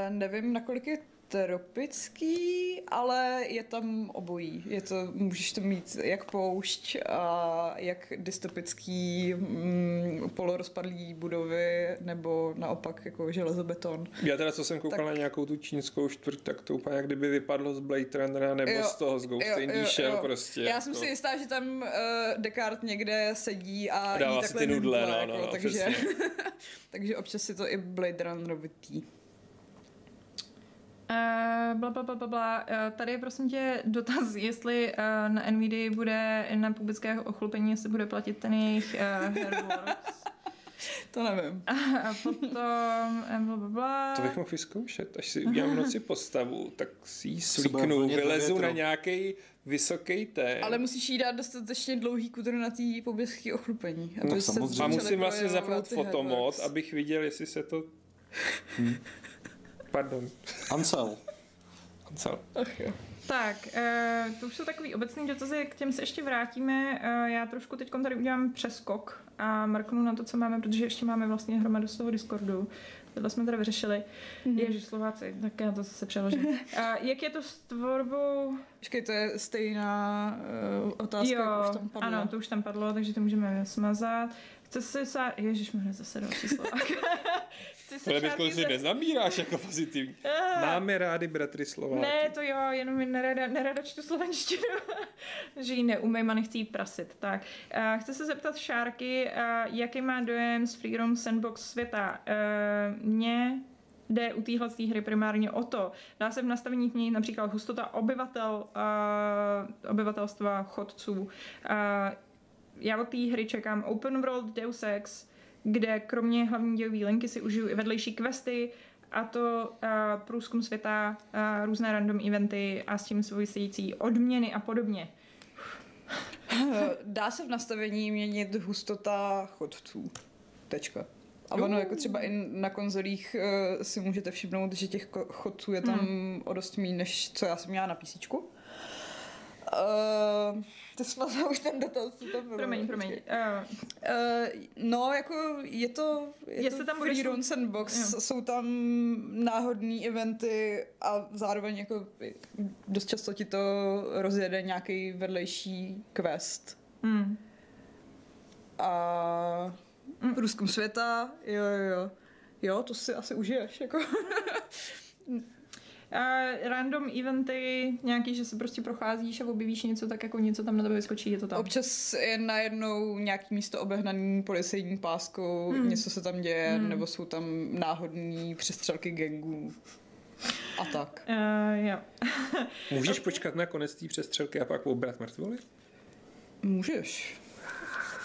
nevím, nakolik je tropický, ale je tam obojí. Je to, můžeš to mít jak poušť a jak dystopický mm, polorozpadlý budovy, nebo naopak jako železobeton. Já teda, co jsem koukal tak... na nějakou tu čínskou čtvrť, tak to úplně jak kdyby vypadlo z Blade Runnera nebo jo, z toho z Ghost jo, in the Shell prostě. Já jako... jsem si jistá, že tam uh, Descartes někde sedí a, dává jí takhle ty nudle, nudle, no, jako, no, no, takže, [laughs] takže občas si to i Blade Runner vytí. Uh, bla, bla, bla, bla, bla. Uh, tady je prosím tě dotaz, jestli uh, na NVIDIA bude na publické ochlupení, jestli bude platit ten jejich uh, [laughs] To nevím. A, a potom bla, bla, bla. To bych mohl vyzkoušet. Až si udělám [laughs] noci postavu, tak si ji slíknu, vylezu na nějaký vysoký ten. Ale musíš jí dát dostatečně dlouhý kudr na té pobližské ochlupení. No, a musím vlastně zapnout fotomod, abych viděl, jestli se to... Hmm. [laughs] Pardon. Ansel. Ansel. Ach jo. Tak, uh, to už jsou takový obecný dotazy, k těm se ještě vrátíme. Uh, já trošku teď tady udělám přeskok a mrknu na to, co máme, protože ještě máme vlastně hromadu z toho Discordu. tohle jsme tady vyřešili. Mm-hmm. Ježiš, Slováci, tak já to zase přeložím. A [laughs] jak je to s tvorbou... Počkej, to je stejná uh, otázka, jo, jako už tam padlo. ano, to už tam padlo, takže to můžeme smazat. Chce se sa... Ježiš, máme zase další Slovák. [laughs] Chci se Ale si nezabíráš jako pozitivní. [laughs] Ah. Máme rádi bratry Slováky. Ne, to jo, jenom nerada, nerada čtu slovenštinu. [laughs] že ji neumím a nechci jí prasit. Tak, uh, chci se zeptat Šárky, uh, jaký má dojem z Freedom Sandbox světa. Uh, mě jde u téhle hry primárně o to. Dá se v nastavení změnit například hustota obyvatel, uh, obyvatelstva, chodců. Uh, já od té hry čekám Open World Deus Ex, kde kromě hlavní dějové linky si užiju i vedlejší questy, a to uh, průzkum světa, uh, různé random eventy a s tím související odměny a podobně. [laughs] Dá se v nastavení měnit hustota chodců. Tečka. A ono jako třeba i na konzolích uh, si můžete všimnout, že těch chodců je tam hmm. o dost méně, než co já jsem měla na PC. Uh, to smazal [laughs] už ten dotaz, co bylo. Promiň, promiň. Uh, uh, no, jako je to, je Jestli to tam free run sandbox, jo. jsou tam náhodní eventy a zároveň jako dost často ti to rozjede nějaký vedlejší quest. Mm. A mm. průzkum světa, jo, jo, jo. Jo, to si asi užiješ, jako. [laughs] Uh, random eventy, nějaký, že se prostě procházíš a objevíš něco, tak jako něco tam na tebe vyskočí, je to tam. Občas je najednou nějaký místo obehnaný policejní páskou, hmm. něco se tam děje, hmm. nebo jsou tam náhodní přestřelky gangů. A tak. Uh, jo. Můžeš [laughs] počkat na konec té přestřelky a pak obrat mrtvoly? Můžeš.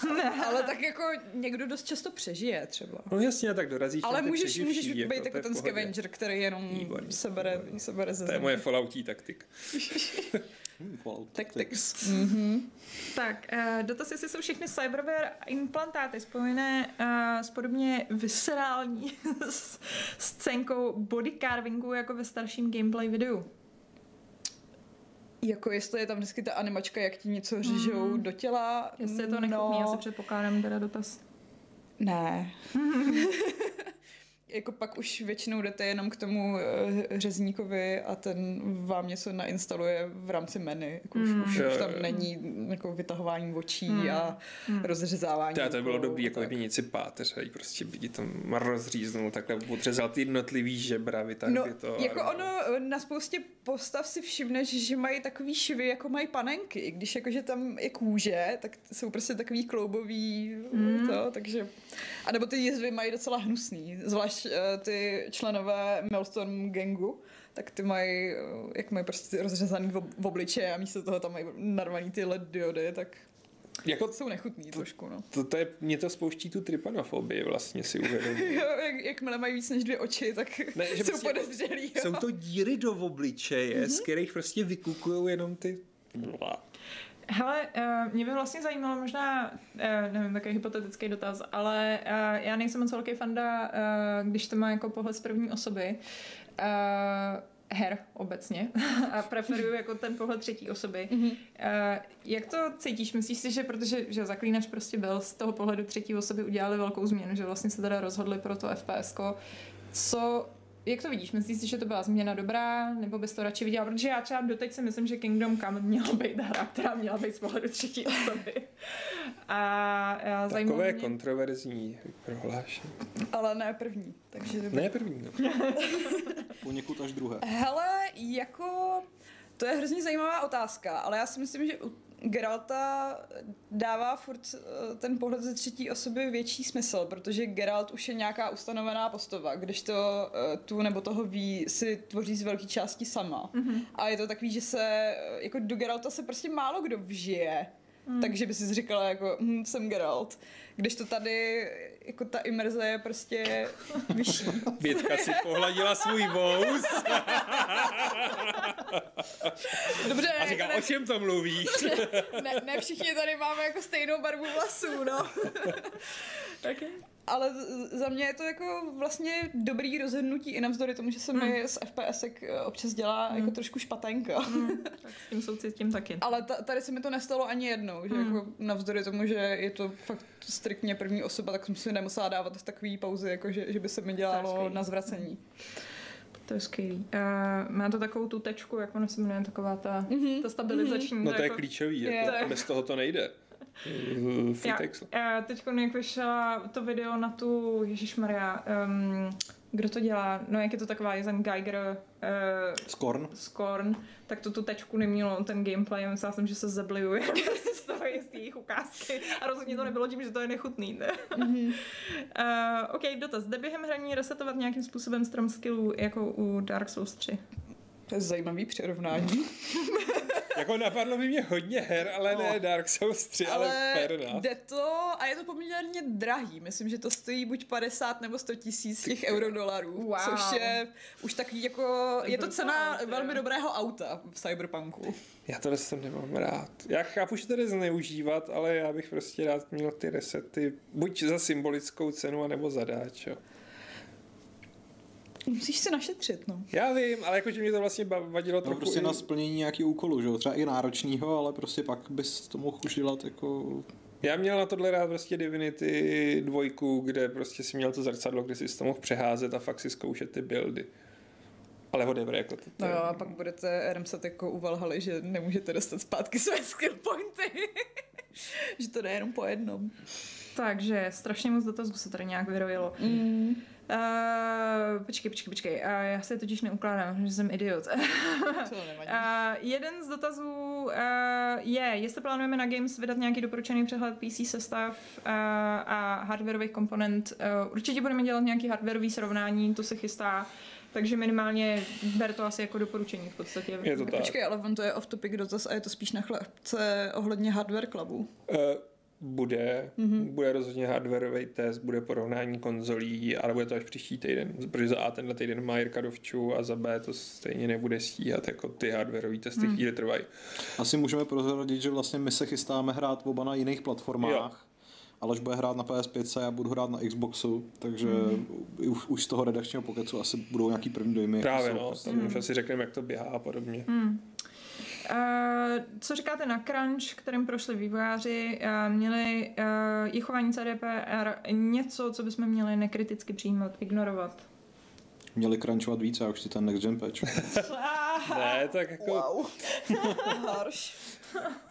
Ne. [laughs] Ale tak jako někdo dost často přežije třeba. No jasně, tak dorazíš. Ale můžeš, můžeš být jako, jako ten scavenger, který jenom sebere, sebere ze To je moje falloutí taktik. [laughs] Tactics. Mm-hmm. Tak, uh, dotaz, jestli jsou všechny cyberware implantáty spojené uh, s podobně viscerální [laughs] scénkou body carvingu jako ve starším gameplay videu. Jako jestli je tam vždycky ta animačka, jak ti něco řežou mm. do těla. Jestli je to nechutný, no... asi předpokládám teda dotaz. Ne. [laughs] jako pak už většinou jdete jenom k tomu eh, řezníkovi a ten vám něco nainstaluje v rámci menu. Jako už, mm. už, už tam není jako vytahování očí mm. a mm. rozřezávání. To, to bylo dobrý, jako kdyby něco páteř, prostě by tam rozříznul, takhle odřezal ty jednotlivý žebra, vytáhl no, to. Jako a... ono, na spoustě postav si všimneš, že mají takový švy, jako mají panenky. Když jakože tam je kůže, tak jsou prostě takový kloubový mm. to, takže... A nebo ty jizvy mají docela hnusný, zvlášť Eh, ty členové Maelstrom gangu, tak ty mají, eh, jak mají prostě rozřezaný v obliče a místo toho tam mají narvaný ty LED diody, tak jako, jsou nechutný to, trošku, no. To, to je, mě to spouští tu trypanofobii vlastně si uvědomit. [laughs] jo, jak, jakmile mají víc než dvě oči, tak ne, že [laughs] jsou prostě podezřelí. Jsou to díry do obličeje, mm-hmm. z kterých prostě vykukují jenom ty... Hele, uh, mě by vlastně zajímalo možná, uh, nevím, takový hypotetický dotaz, ale uh, já nejsem moc velký fanda, uh, když to má jako pohled z první osoby. Uh, her obecně [laughs] a preferuju jako ten pohled třetí osoby. Mm-hmm. Uh, jak to cítíš? Myslíš si, že protože že Zaklínač prostě byl z toho pohledu třetí osoby udělali velkou změnu, že vlastně se teda rozhodli pro to FPS, co jak to vidíš? Myslíš si, že to byla změna dobrá, nebo bys to radši viděla? Protože já třeba doteď si myslím, že Kingdom Come měla být hra, která měla být z pohledu třetí osoby. A já Takové mě... kontroverzní prohlášení. Ale ne první. Takže Ne první, no. [laughs] Poněkud až druhé. Hele, jako... To je hrozně zajímavá otázka, ale já si myslím, že Geralta dává furt eh, ten pohled ze třetí osoby větší smysl, protože Geralt už je nějaká ustanovená postava, když to eh, tu nebo toho ví si tvoří z velké části sama. Mm-hmm. A je to takový, že se, eh, jako do Geralta se prostě málo kdo vžije. Mm. Takže by si říkala jako, hm, jsem Geralt. Když to tady, jako ta imerze je prostě vyšší. [laughs] Bětka si pohladila svůj vous. [laughs] Dobře. A říká, ne, o čem to mluvíš? [laughs] ne, ne všichni tady máme jako stejnou barvu vlasů, no. okay. Ale za mě je to jako vlastně dobrý rozhodnutí i navzdory tomu, že se mi hmm. z FPS eh, občas dělá hmm. jako trošku špatenka. Hmm. tak s tím soucítím taky. Ale ta, tady se mi to nestalo ani jednou, že hmm. jako navzdory tomu, že je to fakt striktně první osoba, tak jsem si nemusela dávat takový pauzy, jako že, že by se mi dělalo na zvracení. To je skvělý. Uh, má to takovou tu tečku, jak ono se jmenuje, taková ta, mm-hmm. ta stabilizační. No to je jako... klíčový, jako, je. bez toho to nejde. Já, já teď jak vyšla to video na tu, Ježíš Maria, um, kdo to dělá? No jak je to taková Jen Geiger uh, Skorn. Skorn, tak to tu tečku nemělo ten gameplay, myslela jsem, že se zabliju [laughs] z toho z jejich ukázky a rozhodně to nebylo tím, že to je nechutný. Ne? Mm-hmm. uh, [laughs] ok, dotaz. Jde během hraní resetovat nějakým způsobem strom skillů jako u Dark Souls 3? To je zajímavý přirovnání. [laughs] jako napadlo by mě hodně her, ale no. ne Dark Souls 3, ale, ale fair enough. jde to a je to poměrně drahý. Myslím, že to stojí buď 50 nebo 100 tisíc těch eurodolarů, wow. což je už takový jako, je to cena velmi dobrého auta v Cyberpunku. Já to jsem nemám rád. Já chápu, že to jde zneužívat, ale já bych prostě rád měl ty resety buď za symbolickou cenu, anebo za dáčo. Musíš se našetřit, no. Já vím, ale jakože mě to vlastně vadilo no, trochu. prostě i... na splnění nějaký úkolu, že jo? Třeba i náročného, ale prostě pak bys to mohl už dělat jako... Já měl na tohle rád prostě Divinity dvojku, kde prostě si měl to zrcadlo, kde si to mohl přeházet a fakt si zkoušet ty buildy. Ale whatever, jako to, to... No jo, a pak budete RMSat jako uvalhali, že nemůžete dostat zpátky [laughs] své skill pointy. [laughs] že to jde jenom po jednom. Takže strašně moc dotazů se tady nějak vyrojilo. Mm. Uh, počkej, počkej, počkej. Uh, já se totiž neukládám, že jsem idiot. [laughs] uh, jeden z dotazů uh, je, jestli plánujeme na Games vydat nějaký doporučený přehled PC sestav uh, a hardwareových komponent. Uh, určitě budeme dělat nějaký hardwareový srovnání, to se chystá. Takže minimálně ber to asi jako doporučení v podstatě. Je to tak. Počkej, ale on to je off-topic dotaz a je to spíš na chlebce ohledně hardware clubu. Uh, bude, mm-hmm. bude rozhodně hardwareový test, bude porovnání konzolí, ale bude to až příští týden, protože za A tenhle týden má Jirka Dovču a za B to stejně nebude stíhat, jako ty hardwareové testy mm. chvíli trvají. Asi můžeme prozradit, že vlastně my se chystáme hrát oba na jiných platformách. Jo. Aleš bude hrát na PS5 a já budu hrát na Xboxu, takže mm. už, už z toho redakčního pokecu asi budou nějaký první dojmy. Právě, no, tam mm. už asi řekneme, jak to běhá a podobně. Mm. Uh, co říkáte na crunch, kterým prošli vývojáři? Uh, měli uh, je chování CDPR něco, co bychom měli nekriticky přijímat, ignorovat? Měli crunchovat více, a už si ten next gen patch. [laughs] ne, tak jako... Wow. [laughs] Harš.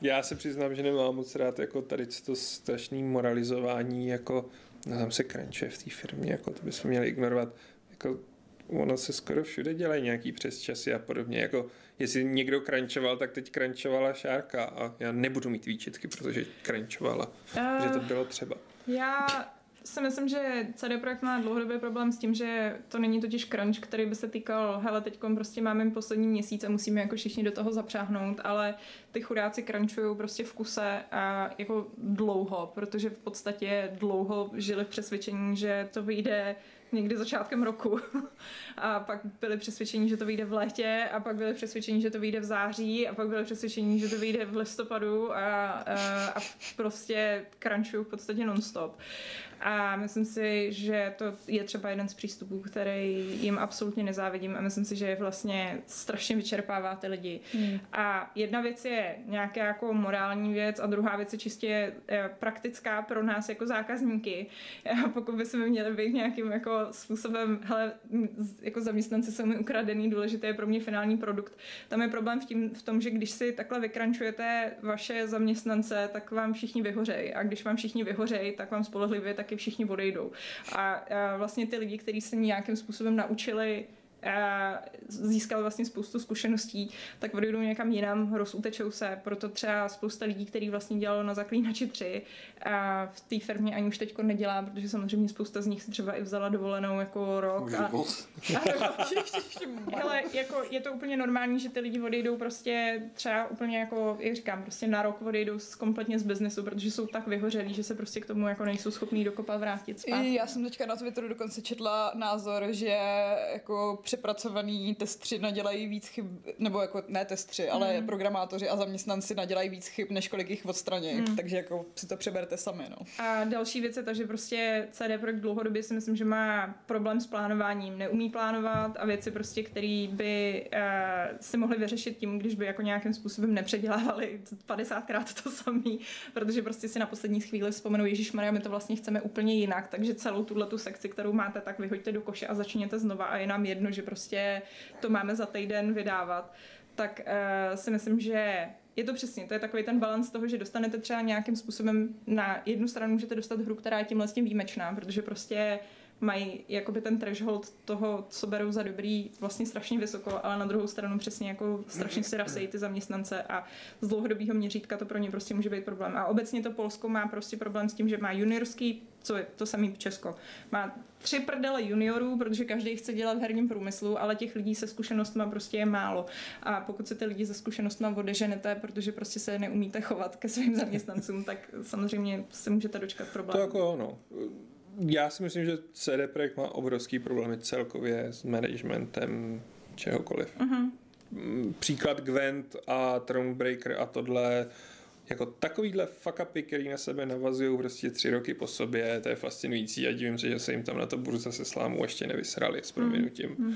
Já se přiznám, že nemám moc rád jako tady to strašný moralizování, jako no, tam se crunchuje v té firmě, jako to bychom měli ignorovat. Jako ono se skoro všude dělají nějaký přesčasy a podobně. Jako, jestli někdo krančoval, tak teď krančovala Šárka a já nebudu mít výčitky, protože krančovala. Uh, že to bylo třeba. Já si myslím, že CD Projekt má dlouhodobý problém s tím, že to není totiž crunch, který by se týkal, hele, teď prostě máme poslední měsíc a musíme jako všichni do toho zapřáhnout, ale ty chudáci crunchují prostě v kuse a jako dlouho, protože v podstatě dlouho žili v přesvědčení, že to vyjde někdy začátkem roku [laughs] a pak byli přesvědčení, že to vyjde v létě a pak byli přesvědčení, že to vyjde v září a pak byli přesvědčení, že to vyjde v listopadu a, a, a prostě crunchují v podstatě nonstop. A myslím si, že to je třeba jeden z přístupů, který jim absolutně nezávidím a myslím si, že vlastně strašně vyčerpává ty lidi. Hmm. A jedna věc je nějaká jako morální věc a druhá věc je čistě eh, praktická pro nás jako zákazníky. [laughs] A pokud bychom měli být nějakým jako způsobem, hele, jako zaměstnanci jsou mi ukradený, důležité je pro mě finální produkt. Tam je problém v, tím, v tom, že když si takhle vykrančujete vaše zaměstnance, tak vám všichni vyhořejí. A když vám všichni vyhořejí, tak vám spolehlivě tak taky všichni odejdou. A, a vlastně ty lidi, kteří se nějakým způsobem naučili získal vlastně spoustu zkušeností, tak odejdou někam jinam, rozutečou se, proto třeba spousta lidí, který vlastně dělalo na Zaklínači 3 a v té firmě ani už teďko nedělá, protože samozřejmě spousta z nich si třeba i vzala dovolenou jako rok. A, [laughs] ale jako je to úplně normální, že ty lidi odejdou prostě třeba úplně jako, jak říkám, prostě na rok odejdou z, kompletně z biznesu, protože jsou tak vyhořelí, že se prostě k tomu jako nejsou schopní dokopat vrátit zpátky. Já jsem teďka na Twitteru dokonce četla názor, že jako přepracovaný testři nadělají víc chyb, nebo jako ne testři, ale mm. programátoři a zaměstnanci nadělají víc chyb, než kolik jich odstraní. Mm. Takže jako si to přeberte sami. No. A další věc je ta, že prostě CD Projekt dlouhodobě si myslím, že má problém s plánováním, neumí plánovat a věci prostě, které by uh, si mohli vyřešit tím, když by jako nějakým způsobem nepředělávali 50krát to samý, protože prostě si na poslední chvíli vzpomenou, Ježíš Maria, my to vlastně chceme úplně jinak, takže celou tuhle tu sekci, kterou máte, tak vyhoďte do koše a začněte znova a je nám jedno, že prostě to máme za týden vydávat. Tak uh, si myslím, že je to přesně, to je takový ten balans toho, že dostanete třeba nějakým způsobem na jednu stranu můžete dostat hru, která je tímhle s tím výjimečná, protože prostě mají jakoby ten threshold toho, co berou za dobrý, vlastně strašně vysoko, ale na druhou stranu přesně jako strašně si rasejí ty zaměstnance a z dlouhodobého měřítka to pro ně prostě může být problém. A obecně to Polsko má prostě problém s tím, že má juniorský, co je to samý Česko, má tři prdele juniorů, protože každý chce dělat v herním průmyslu, ale těch lidí se zkušenostmi prostě je málo. A pokud se ty lidi se zkušenostmi odeženete, protože prostě se neumíte chovat ke svým zaměstnancům, tak samozřejmě se můžete dočkat problém. To jako ono já si myslím, že CD Projekt má obrovský problémy celkově s managementem čehokoliv. Uh-huh. Příklad Gwent a Thronebreaker a tohle jako takovýhle fuck upy, který na sebe navazují prostě tři roky po sobě, to je fascinující a divím se, že se jim tam na to burza se slámu ještě nevysrali s proměnutím. Mm.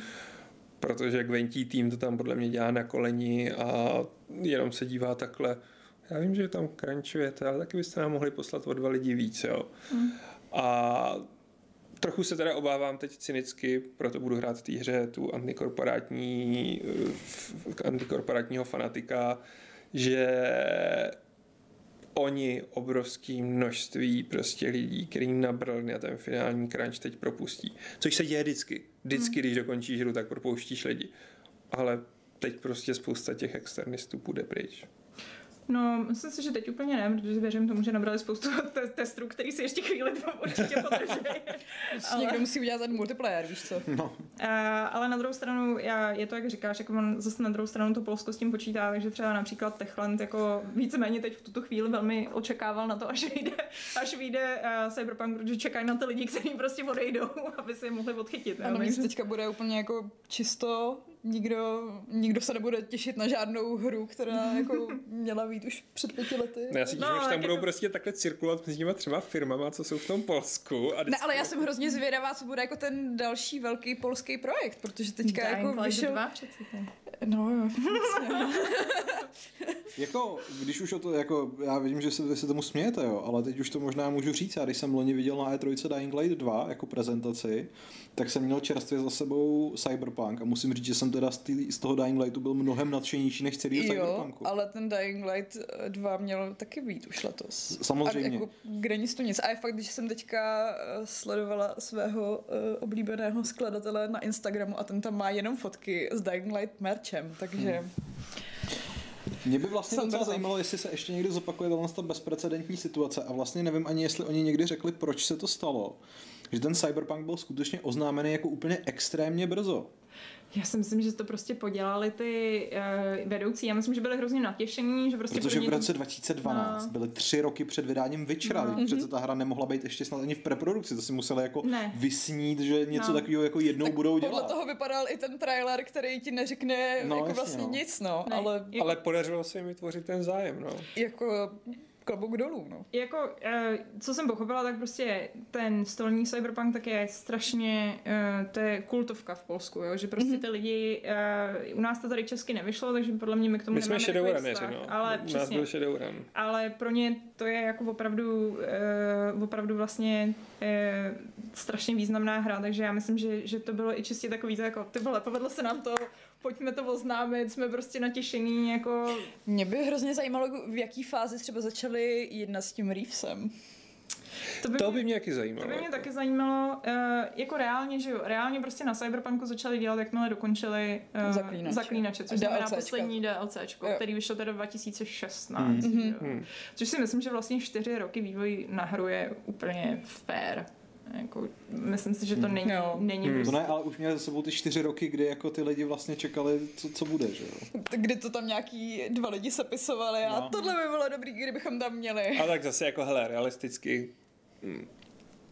Protože Gwentí tým to tam podle mě dělá na koleni a jenom se dívá takhle. Já vím, že tam crunchujete, ale taky byste nám mohli poslat o dva lidi víc, jo. Mm. A trochu se teda obávám teď cynicky, proto budu hrát v té hře tu antikorporátní, antikorporátního fanatika, že oni obrovský množství prostě lidí, který nabrali na ten finální crunch, teď propustí. Což se děje vždycky. Vždycky, hmm. když dokončíš hru, tak propouštíš lidi. Ale teď prostě spousta těch externistů půjde pryč. No, myslím si, že teď úplně ne, protože věřím tomu, že nabrali spoustu [laughs] te- testrů, který si ještě chvíli dva určitě podrží. [laughs] ale... Někdo musí udělat ten multiplayer, víš co? No. Uh, ale na druhou stranu, já, je to, jak říkáš, jako on zase na druhou stranu to Polsko s tím počítá, takže třeba například Techland jako víceméně teď v tuto chvíli velmi očekával na to, až vyjde, [laughs] až vyjde uh, Cyberpunk, protože čekají na ty lidi, kteří prostě odejdou, aby si je mohli odchytit. Ano, takže... teďka bude úplně jako čisto nikdo, nikdo se nebude těšit na žádnou hru, která [laughs] jako měla být už před pěti lety. Ne, já si těším, no, že tam budou to... prostě takhle cirkulovat mezi těma třeba firmama, co jsou v tom Polsku. A ne, ale já jsem hrozně zvědavá, co bude jako ten další velký polský projekt, protože teďka Dying jako vyšel... 2 přeci. No jo. [laughs] jako, když už o to, jako, já vidím, že se, se tomu smějete, jo, ale teď už to možná můžu říct, já když jsem loni viděl na E3 Dying Light 2 jako prezentaci, tak jsem měl čerstvě za sebou Cyberpunk a musím říct, že jsem teda z, tý, z toho Dying Lightu byl mnohem nadšenější než celý jo, Cyberpunku. ale ten Dying Light 2 měl taky být už letos. Samozřejmě. A jako, kde nic to nic. A je fakt, když jsem teďka eh, sledovala svého uh, oblíbeného skladatele na Instagramu a ten tam má jenom fotky s Dying Light merchem, takže... Hmm. Mě by vlastně docela zajímalo, jestli se ještě někdy zopakuje ta bezprecedentní situace a vlastně nevím ani, jestli oni někdy řekli, proč se to stalo. Že ten Cyberpunk byl skutečně oznámený jako úplně extrémně brzo. Já si myslím, že to prostě podělali ty uh, vedoucí. Já myslím, že byli hrozně natěšení, že prostě... Protože v roce 2012 no. byly tři roky před vydáním Witchera. No. Přece ta hra nemohla být ještě snad ani v preprodukci. To si museli jako ne. vysnít, že něco no. takového jako jednou tak budou dělat. Podle toho vypadal i ten trailer, který ti neřekne no, jako jasně, vlastně no. nic, no. Ne. Ale, ale podařilo se jim vytvořit ten zájem, no. Jako klobouk dolů, no. Jako, uh, co jsem pochopila, tak prostě ten stolní cyberpunk tak je strašně, uh, to je kultovka v Polsku, jo? že prostě mm-hmm. ty lidi, uh, u nás to tady česky nevyšlo, takže podle mě my k tomu my jsme shadowrunneři, no. Ale u přesně, nás byl Ale pro ně to je jako opravdu, opravdu vlastně strašně významná hra, takže já myslím, že, že to bylo i čistě takový, to jako ty vole, povedlo se nám to, pojďme to oznámit, jsme prostě natěšení, jako... Mě by hrozně zajímalo, v jaký fázi třeba začali jednat s tím Reevesem. To by, to by mě taky zajímalo. To by mě taky zajímalo, uh, jako reálně, že jo, reálně prostě na Cyberpunku začali dělat, jakmile dokončili uh, zaklínače. zaklínače, což znamená poslední DLCčko, jo. který vyšel teda 2016. Mm-hmm. Mm. Což si myslím, že vlastně čtyři roky vývoj na hru je úplně fair. Jako, myslím si, že to hmm. není, no. není hmm. To ne, ale už měli za sebou ty čtyři roky, kdy jako ty lidi vlastně čekali, co, co bude, že jo? Kdy to tam nějaký dva lidi sepisovali a no. tohle by bylo dobrý, kdybychom tam měli. A tak zase jako, hele, realisticky, hmm.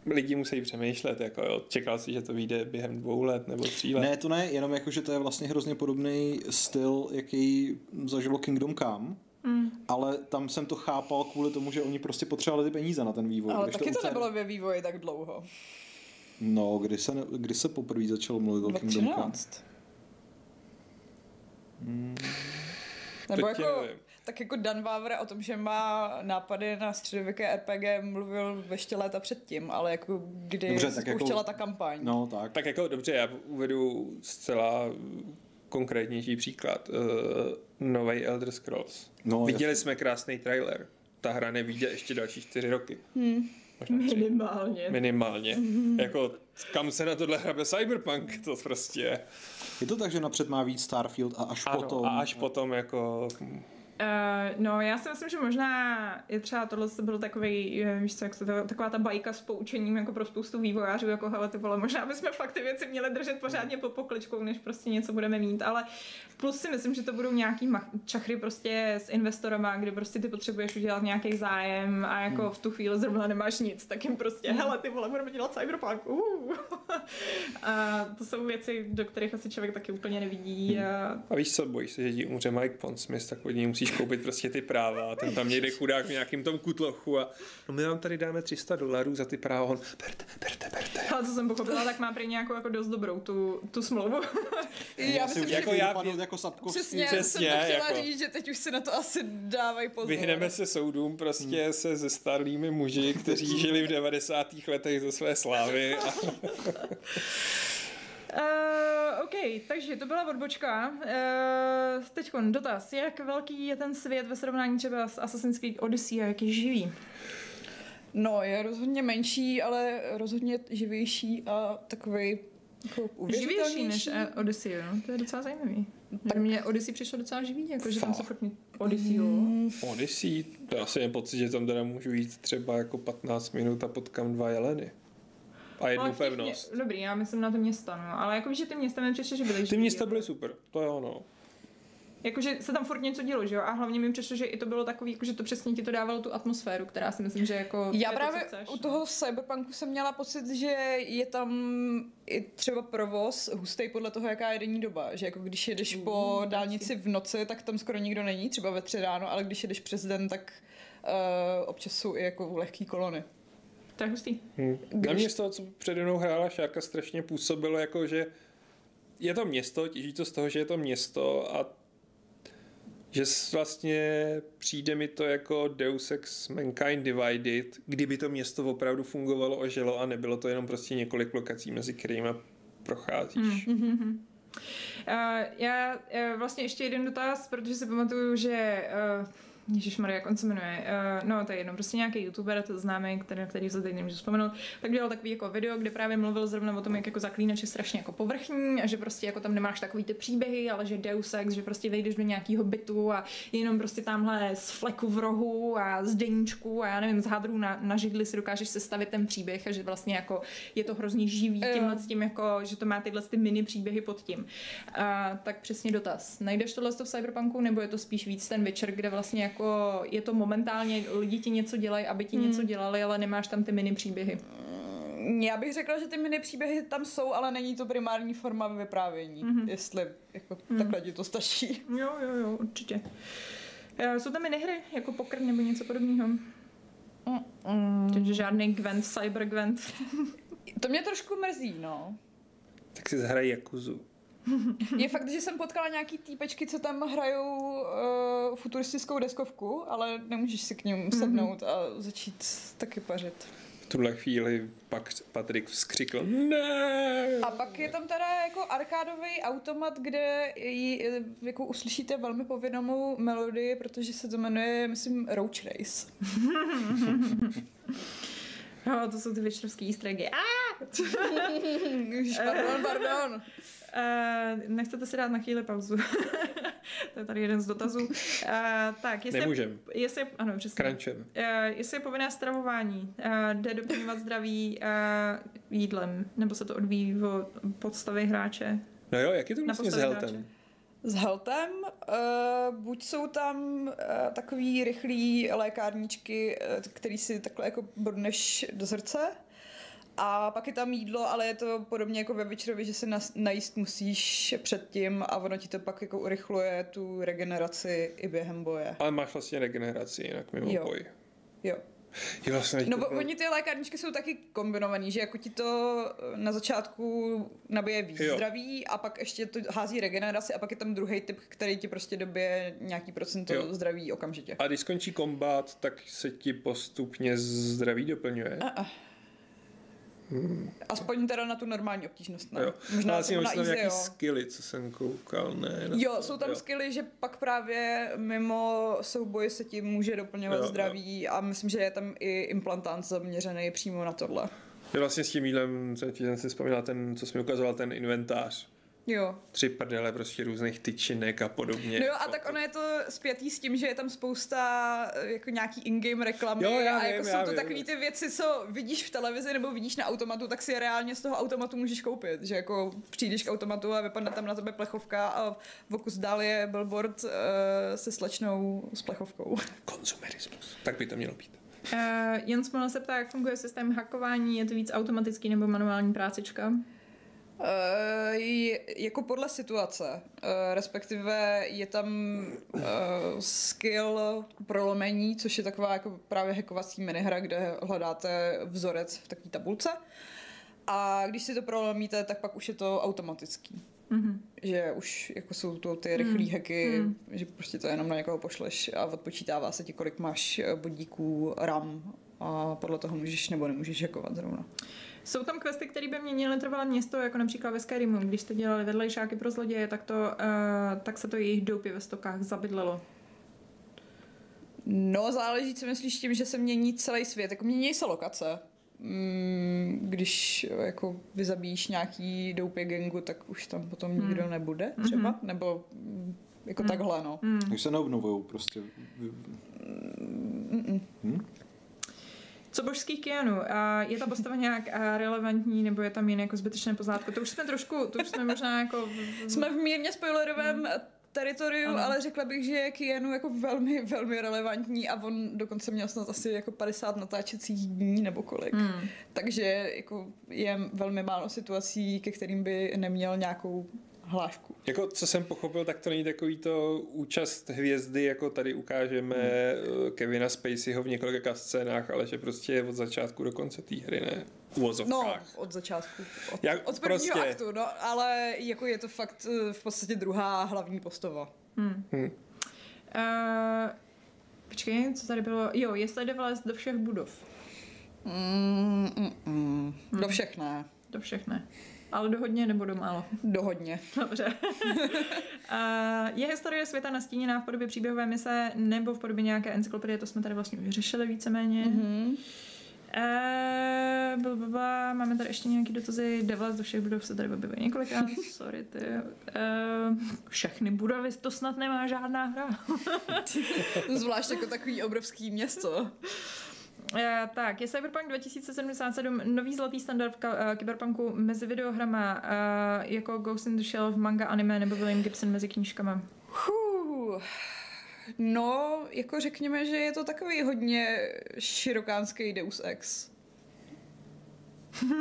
lidi musí přemýšlet, jako jo, čekal si, že to vyjde během dvou let nebo tří let. Ne, to ne, jenom jako, že to je vlastně hrozně podobný styl, jaký zažilo Kingdom Come, Mm. Ale tam jsem to chápal kvůli tomu, že oni prostě potřebovali ty peníze na ten vývoj. Ale taky to, to nebylo ve vývoji tak dlouho. No, kdy se, kdy se poprvé začalo mluvit o Kingdom Come? Hmm. Nebo jako, tak jako Dan Vávra o tom, že má nápady na středověké RPG, mluvil ještě léta předtím, ale jako kdy dobře, tak jako, ta kampaň. No, tak. tak jako dobře, já uvedu zcela konkrétnější příklad. Uh, Nový Elder Scrolls. No, Viděli jasný. jsme krásný trailer. Ta hra nevíde ještě další čtyři roky. Hmm. Minimálně. Minimálně. [laughs] jako, kam se na tohle hrabe Cyberpunk, [laughs] to prostě je. to tak, že napřed má víc Starfield a až ano, potom... a až potom jako Uh, no, já si myslím, že možná je třeba tohle to byl takový, víš co, jak to, taková ta bajka s poučením jako pro spoustu vývojářů, jako hele, ty vole, možná bychom fakt ty věci měli držet pořádně pod pokličkou, než prostě něco budeme mít, ale plus si myslím, že to budou nějaký čachry prostě s investorama, kdy prostě ty potřebuješ udělat nějaký zájem a jako hmm. v tu chvíli zrovna nemáš nic, tak jim prostě, hmm. hele, ty vole, budeme dělat cyberpunk, uh. [laughs] a to jsou věci, do kterých asi člověk taky úplně nevidí. Hmm. A, a víš co, bojíš se, že ti umře Mike Pondsmith, tak od něj musíš koupit prostě ty práva a ten tam někde chudák v nějakým tom kutlochu a no my vám tady dáme 300 dolarů za ty práva, on berte, berte, berte. Ale co jsem pochopila, tak má prý nějakou jako dost dobrou tu, tu smlouvu. já myslím, že jako já, jako Přesně, přesně jsem to chtěla jako, říct, že teď už si na to asi dávají pozor. Vyhneme se soudům prostě hmm. se se starými muži, kteří [laughs] žili v 90. letech ze své slávy. [laughs] A... Uh, OK, takže to byla odbočka. Uh, teď dotaz. Jak velký je ten svět ve srovnání třeba s Assassin's Creed Odyssey a jak je živý? No, je rozhodně menší, ale rozhodně živější a takový jako Živější než eh, Odyssey, jo? To je docela zajímavý. Tak mě Odyssey přišlo docela živý, jako že tam se fakt Odyssey, jo. Mm. Odyssey, to já si mám pocit, že tam teda můžu jít třeba jako 15 minut a potkám dva jeleny a jednu ale pevnost. Mě, dobrý, já myslím na to město, no. Ale jako že ty města mi přišlo, že byly Ty města byly super, to je ono. Jakože se tam furt něco dělo, že jo? A hlavně mi přišlo, že i to bylo takový, že to přesně ti to dávalo tu atmosféru, která si myslím, že jako... Já právě to, u toho cyberpunku jsem měla pocit, že je tam i třeba provoz hustý podle toho, jaká je denní doba. Že jako když jedeš mm, po dálnici v noci, tak tam skoro nikdo není, třeba ve tři ráno, ale když jedeš přes den, tak uh, občas jsou i jako lehký kolony. To je hustý. Hmm. Když... Na mě z toho, co přede mnou hrála Šárka, strašně působilo jako, že je to město, těží to z toho, že je to město a že vlastně přijde mi to jako Deus Ex Mankind Divided, kdyby to město opravdu fungovalo a žilo a nebylo to jenom prostě několik lokací, mezi kterými procházíš. Mm-hmm. Uh, já uh, vlastně ještě jeden dotaz, protože si pamatuju, že uh, Ježíš Maria, jak on se jmenuje? Uh, no, to je jedno, prostě nějaký youtuber, to známý, který, který se teď nemůžu vzpomenout, tak dělal takový jako video, kde právě mluvil zrovna o tom, jak jako zaklínač je strašně jako povrchní a že prostě jako tam nemáš takový ty příběhy, ale že Deus Ex, že prostě vejdeš do nějakého bytu a jenom prostě tamhle z fleku v rohu a z deníčku a já nevím, z hadrů na, na židli si dokážeš sestavit ten příběh a že vlastně jako je to hrozně živý tímhle s tím, jako, že to má tyhle ty mini příběhy pod tím. A, tak přesně dotaz. Najdeš tohle v Cyberpunku nebo je to spíš víc ten večer, kde vlastně jako je to momentálně, lidi ti něco dělají, aby ti hmm. něco dělali, ale nemáš tam ty mini příběhy. Mm, já bych řekla, že ty mini příběhy tam jsou, ale není to primární forma vyprávění, mm-hmm. jestli jako mm. takhle ti to stačí. Jo, jo, jo, určitě. Eh, jsou tam minihry, jako pokr nebo něco podobného? Mm. Takže žádný Gwent, Cyber Gwent. to mě trošku mrzí, no. Tak si zahrají Jakuzu. [laughs] Je fakt, že jsem potkala nějaký týpečky, co tam hrajou uh, futuristickou deskovku, ale nemůžeš si k ním mhm. sednout mm-hmm. a začít taky pařit. V tuhle chvíli pak Patrik vzkřikl ne. A pak je tam teda jako arkádový automat, kde ji, jako uslyšíte velmi povědomou melodii, protože se to jmenuje, myslím, Roach Race. [laughs] No, to jsou ty večerovský easter eggy. Ah! [laughs] pardon, pardon. Uh, nechcete si dát na chvíli pauzu? [laughs] to je tady jeden z dotazů. Uh, tak, jestli, Nemůžem. Jestli, ano, přesně. Uh, jestli je povinné stravování, uh, jde doplňovat zdraví uh, jídlem, nebo se to odvíjí v podstavy hráče? No jo, jak je to vlastně s heltem? S heltem, uh, buď jsou tam uh, takový rychlý lékárničky, uh, který si takhle jako bodneš do srdce, A pak je tam jídlo, ale je to podobně jako ve Witcherovi, že se najíst musíš předtím a ono ti to pak jako urychluje tu regeneraci i během boje. Ale máš vlastně regeneraci jinak mimo jo. boj. Jo. Jo, vlastně no, bylo... oni ty lékárničky jsou taky kombinovaný, že jako ti to eh, na začátku nabije víc jo. zdraví a pak ještě to hází regeneraci a pak je tam druhý typ, který ti prostě dobije nějaký procento jo. zdraví okamžitě. A když skončí kombat, tak se ti postupně zdraví doplňuje? A-a. Aspoň teda na tu normální obtížnost, ne? Jo. Možná já si myslím, nějaký jo. skilly, co jsem koukal, ne? Jo, to, jsou tam jo. skilly, že pak právě mimo souboje se ti může doplňovat jo, zdraví jo. a myslím, že je tam i implantant zaměřený přímo na tohle. Já vlastně s tím jídlem jsem si vzpomínal ten, co jsi mi ukazoval, ten inventář. Jo. Tři prdele prostě různých tyčinek a podobně. No jo, a tak ono je to spjatý s tím, že je tam spousta eh, jako nějaký in-game reklamy jo, já a vím, jako já jsou to vím. takový ty věci, co vidíš v televizi nebo vidíš na automatu, tak si je reálně z toho automatu můžeš koupit. Že jako přijdeš k automatu a vypadne tam na tebe plechovka a v okus dál je billboard uh, se slečnou s plechovkou. [laughs] Konzumerismus. Tak by to mělo být. Uh, Jens Mola se ptá, jak funguje systém hackování, je to víc automatický nebo manuální prácička? Uh, je, jako podle situace, uh, respektive je tam uh, skill prolomení, což je taková jako právě hackovací minihra, kde hledáte vzorec v takové tabulce. A když si to prolomíte, tak pak už je to automatický. Mm-hmm. Že už jako jsou to ty rychlé mm. hacky, mm. že prostě to jenom na někoho pošleš a odpočítává se ti, kolik máš bodíků RAM a podle toho můžeš nebo nemůžeš hackovat zrovna. Jsou tam questy, které by měnily trvalé město, jako například ve Skyrimu. Když jste dělali vedlejšáky pro zloděje, tak, to, uh, tak se to jejich doupě ve stokách zabydlelo. No, záleží, co myslíš tím, že se mění celý svět. Jako mění se lokace. Mm, když jako vyzabíjíš nějaký doupě gengu, tak už tam potom hmm. nikdo nebude třeba, mm-hmm. nebo mm, jako hmm. takhle, no. Hmm. Takže se neobnovují prostě. Mm-mm. Hmm? Co božský Keanu? A je ta postava nějak relevantní, nebo je tam jen jako zbytečné pozlátko? To už jsme trošku, to už jsme možná jako... Jsme v mírně spoilerovém hmm. teritoriu, ano. ale řekla bych, že je Keanu jako velmi, velmi relevantní a on dokonce měl snad asi jako 50 natáčecích dní nebo kolik. Hmm. Takže jako je velmi málo situací, ke kterým by neměl nějakou hlášku. Jako, co jsem pochopil, tak to není takový to účast hvězdy, jako tady ukážeme hmm. Kevina Spaceyho v několika scénách, ale že prostě je od začátku do konce té hry, ne? No, od začátku. Od, Jak, od prvního prostě. aktu, no, ale jako je to fakt eh, v podstatě druhá hlavní postava. Hmm. Hmm. Uh, počkej, co tady bylo? Jo, je sledovala do všech budov. Mm, mm, mm. Do hmm. všech ne. Do všech ne. Ale do hodně nebo do málo? Do hodně. Dobře. uh, [laughs] je historie světa nastíněná v podobě příběhové mise nebo v podobě nějaké encyklopedie, to jsme tady vlastně už řešili víceméně. Mm-hmm. Uh, blablabla, máme tady ještě nějaký dotazy. Devlas do všech budov se tady objevuje několikrát. [laughs] Sorry, ty. Uh, všechny budovy, to snad nemá žádná hra. [laughs] Zvlášť jako takový obrovský město. Uh, tak, je Cyberpunk 2077 nový zlatý standard v uh, kyberpunku mezi videohrama uh, jako Ghost in the Shell v manga anime nebo William Gibson mezi knížkama? Uh, no, jako řekněme, že je to takový hodně širokánský Deus Ex. [laughs]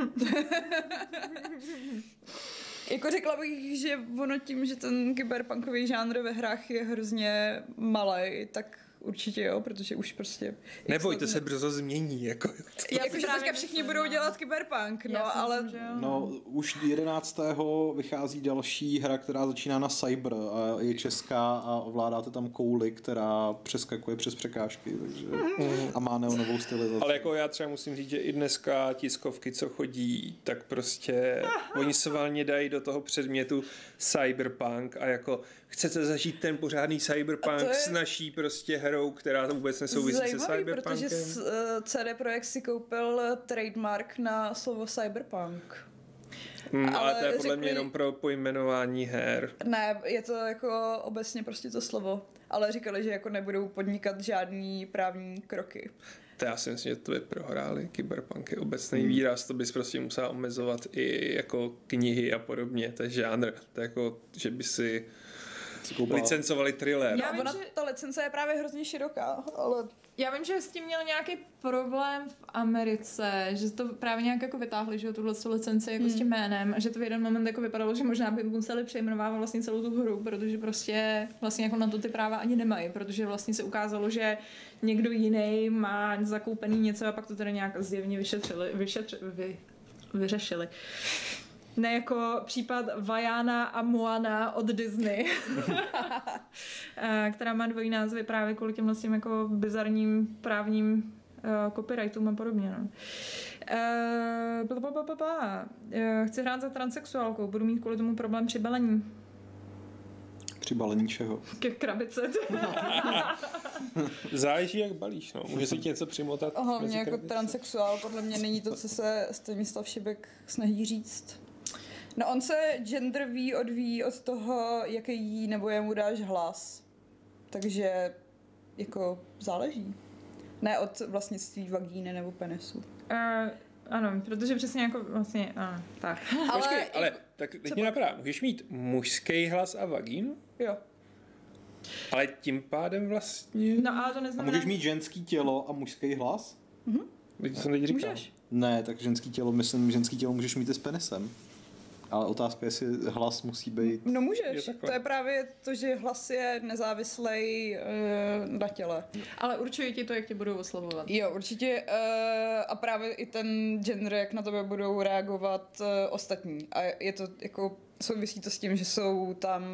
jako řekla bych, že ono tím, že ten kyberpunkový žánr ve hrách je hrozně malý, tak určitě jo, protože už prostě... Nebojte se, brzo změní. Jako, Já jako, že teďka všichni budou dělat kyberpunk, no, ale... Myslím, no, už 11. vychází další hra, která začíná na Cyber a je česká a ovládáte tam kouli, která přeskakuje přes překážky, takže... Mm. A má neonovou stylizaci. Ale jako já třeba musím říct, že i dneska tiskovky, co chodí, tak prostě oni se valně dají do toho předmětu cyberpunk a jako chcete zažít ten pořádný cyberpunk je... s naší prostě hrou, která vůbec nesouvisí Zajímavý, se cyberpunkem. protože uh, eh, CD Projekt si koupil trademark na slovo cyberpunk. Hmm, ale, ale to je podle řekli, mě jenom pro pojmenování her. Ne, je to jako obecně prostě to slovo. Ale říkali, že jako nebudou podnikat žádný právní kroky. To já si myslím, že to je prohráli. Cyberpunk je obecný hmm. výraz, to bys prostě musel omezovat i jako knihy a podobně, to je žánr. To je jako, že by si licencovali thriller. Já vím, ona, že... ta licence je právě hrozně široká, ale... Já vím, že s tím měl nějaký problém v Americe, že to právě nějak jako vytáhli, že tuhle licenci jako hmm. s tím jménem a že to v jeden moment jako vypadalo, že možná by museli přejmenovávat vlastně celou tu hru, protože prostě vlastně jako na to ty práva ani nemají, protože vlastně se ukázalo, že někdo jiný má zakoupený něco a pak to tedy nějak zjevně vyšetřili, vyšetřili, vy, vyřešili. Ne jako případ Vajana a Moana od Disney, [laughs] eh, která má dvojí názvy právě kvůli těm vlastně jako bizarním právním uh, copyrightům a podobně. No. Uh, uh, chci hrát za transexuálkou, budu mít kvůli tomu problém při balení. Při balení čeho? Ke krabice. [laughs] Záleží, jak balíš, no. Může si ti něco přimotat. Hlavně jako transexuál, podle mě není to, co se Stanislav Šibek snaží říct. No on se gender ví odvíjí od toho, jaký nebo jemu dáš hlas. Takže jako záleží. Ne od vlastnictví vagíny nebo penisu. Uh, ano, protože přesně jako vlastně, ano, tak. [laughs] Ale, Počkej, ale jako, tak teď mě napadá, můžeš mít mužský hlas a vagínu? Jo. Ale tím pádem vlastně... No ale to neznamená... A můžeš mít ženský tělo a mužský hlas? Mhm. Jsem teď říkal. Můžeš. Ne, tak ženský tělo, myslím, ženský tělo můžeš mít i s penisem. Ale otázka je, jestli hlas musí být... No můžeš, je to je právě to, že hlas je nezávislý uh, na těle. Ale určitě ti to, jak tě budou oslovovat. Jo, určitě uh, a právě i ten gender, jak na tebe budou reagovat uh, ostatní. A je to jako souvisí to s tím, že jsou tam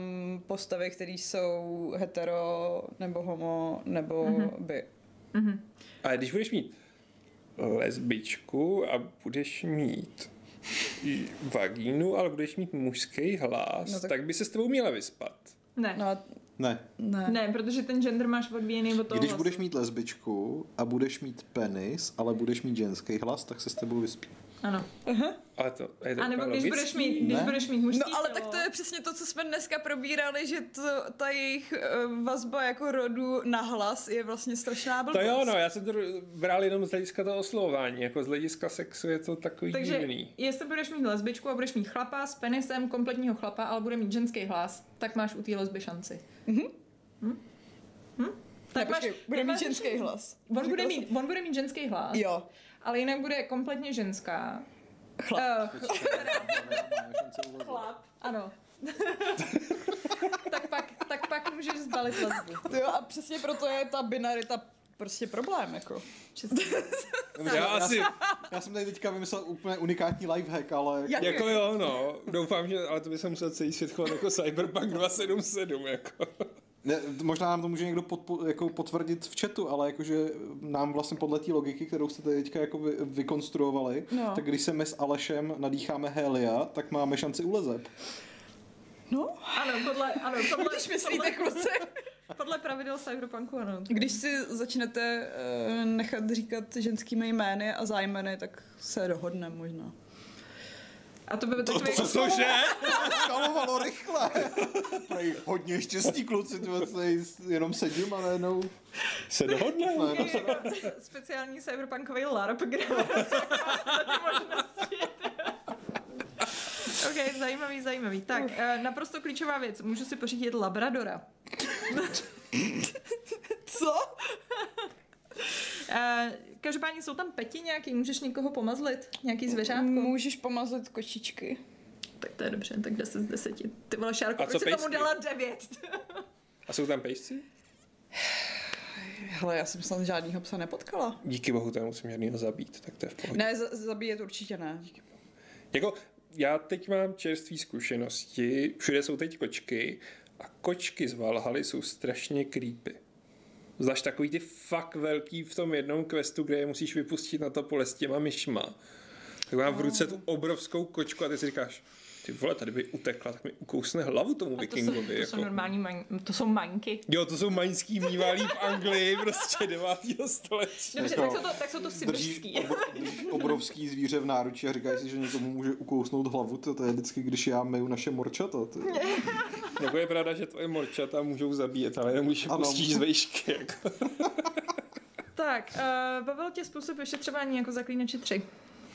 postavy, které jsou hetero, nebo homo, nebo mm-hmm. by. Mm-hmm. A když budeš mít lesbičku a budeš mít vagínu, ale budeš mít mužský hlas, no tak... tak by se s tebou měla vyspat. Ne. No, ne. ne. Ne, protože ten gender máš odvíjený od toho Když hlasu. budeš mít lesbičku a budeš mít penis, ale budeš mít ženský hlas, tak se s tebou vyspí. Ano. Uh-huh. Ale to, je to a nebo když budeš mít, když budeš mít mužský No ale tělo. tak to je přesně to, co jsme dneska probírali, že to, ta jejich uh, vazba jako rodu na hlas je vlastně strašná blbost. To jo, no, já jsem to bral jenom z hlediska toho oslovování, jako z hlediska sexu je to takový Takže divný. jestli budeš mít lesbičku a budeš mít chlapa s penisem kompletního chlapa, ale bude mít ženský hlas, tak máš u té lesby šanci. Mhm. Hm? Hm? Tak máš, bude mít ženský hlas. On bude mít, on bude mít ženský hlas. Jo ale jinak bude kompletně ženská. Chlap. Uh, chlap, ano. [laughs] tak, pak, tak pak můžeš zbalit lesbu. Jo a přesně proto je ta binarita prostě problém, jako. já, asi... já jsem tady teďka vymyslel úplně unikátní lifehack, ale... Jak jako jo, no. Doufám, že... Ale to by se musel celý svět chovat jako Cyberpunk 277, jako. Ne, možná nám to může někdo pod, jako potvrdit v chatu, ale jakože nám vlastně podle té logiky, kterou jste teďka jako vy, vykonstruovali, no. tak když se my s Alešem nadýcháme Helia, tak máme šanci ulezet. No. Ano, podle, ano, podle, když myslíte, kluci. Podle pravidel Cyberpunku, ano. Když si začnete uh, nechat říkat ženskými jmény a zájmeny, tak se dohodneme možná. A to by to, to, to, to, že? Skalovalo rychle. Prej, hodně štěstí, kluci, tady jenom sedím a najednou... Se dohodne. Speciální cyberpunkový LARP, kde [laughs] OK, zajímavý, zajímavý. Tak, uh. naprosto klíčová věc. Můžu si pořídit Labradora. Co? [laughs] Uh, [laughs] každopádně jsou tam peti nějaký, můžeš někoho pomazlit? Nějaký zvěřátko? Můžeš pomazlit kočičky. Tak to je dobře, tak 10 z 10. Ty vole, Šárko, proč jsi tomu dala 9? A jsou tam pejsci? Hele, já jsem snad žádnýho psa nepotkala. Díky bohu, to nemusím žádnýho zabít, tak to je v pohodě. Ne, z- zabíjet určitě ne. Díky bohu. Jako, já teď mám čerstvé zkušenosti, všude jsou teď kočky a kočky z Valhaly jsou strašně creepy. Zvlášť takový ty fakt velký v tom jednom questu, kde je musíš vypustit na to pole s těma myšma. Tak mám v ruce tu obrovskou kočku a ty si říkáš, ty vole, tady by utekla, tak mi ukousne hlavu tomu vikingovi. To jsou, to jako. jsou normální, maň, to jsou maňky. Jo, to jsou maňský mývalí v Anglii, prostě 9. století. Dobře, tak jsou to, tak jsou to sibirský. Obr, obrovský zvíře v náručí a říkají si, že někomu může ukousnout hlavu, to, to je vždycky, když já meju naše morčata. To. [laughs] jako je pravda, že tvoje morčata můžou zabíjet, ale nemůžeš pustit z vejšky. Jako. tak, uh, bavil tě způsob vyšetřování jako zaklínači 3?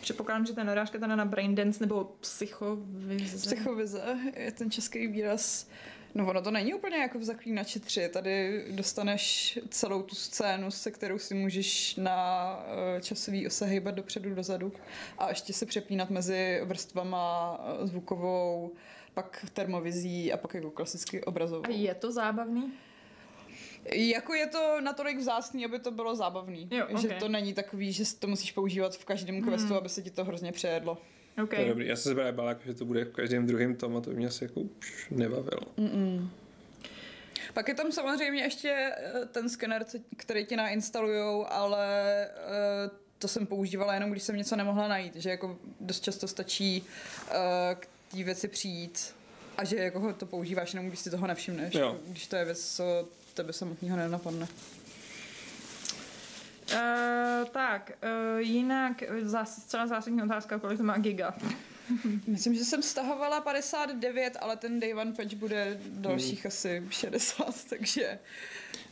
Předpokládám, že ta narážka teda na braindance nebo psychovize. Psychovize je ten český výraz. No ono to není úplně jako v Zaklínači 3. Tady dostaneš celou tu scénu, se kterou si můžeš na eh, časový ose hejbat dopředu, dozadu a ještě se přepínat mezi vrstvama eh, zvukovou, pak termovizí a pak jako klasicky obrazovou. A je to zábavný? Jako je to natolik vzácný, aby to bylo zábavný. Jo, Že okay. to není takový, že to musíš používat v každém questu, Hmm. aby se ti to hrozně přejedlo. OK. To je dobrý. Já jsem se právě bál, jako, že to bude v každém druhém tom a to mě asi jako už nebavilo. Pak je tam samozřejmě ještě eh, ten skener, který ti nainstalujou, ale eh, to jsem používala jenom, když jsem něco nemohla najít, že jako dost často stačí eh, k té věci přijít a že jako ho to používáš jenom, když si toho nevšimneš, Jo. když to je věc, co tebe samotného nenapadne. Uh, tak, uh, jinak zás, zcela zásadní otázka, kolik to má giga. [laughs] Myslím, že jsem stahovala 59, ale ten Day One patch bude dalších asi 60, takže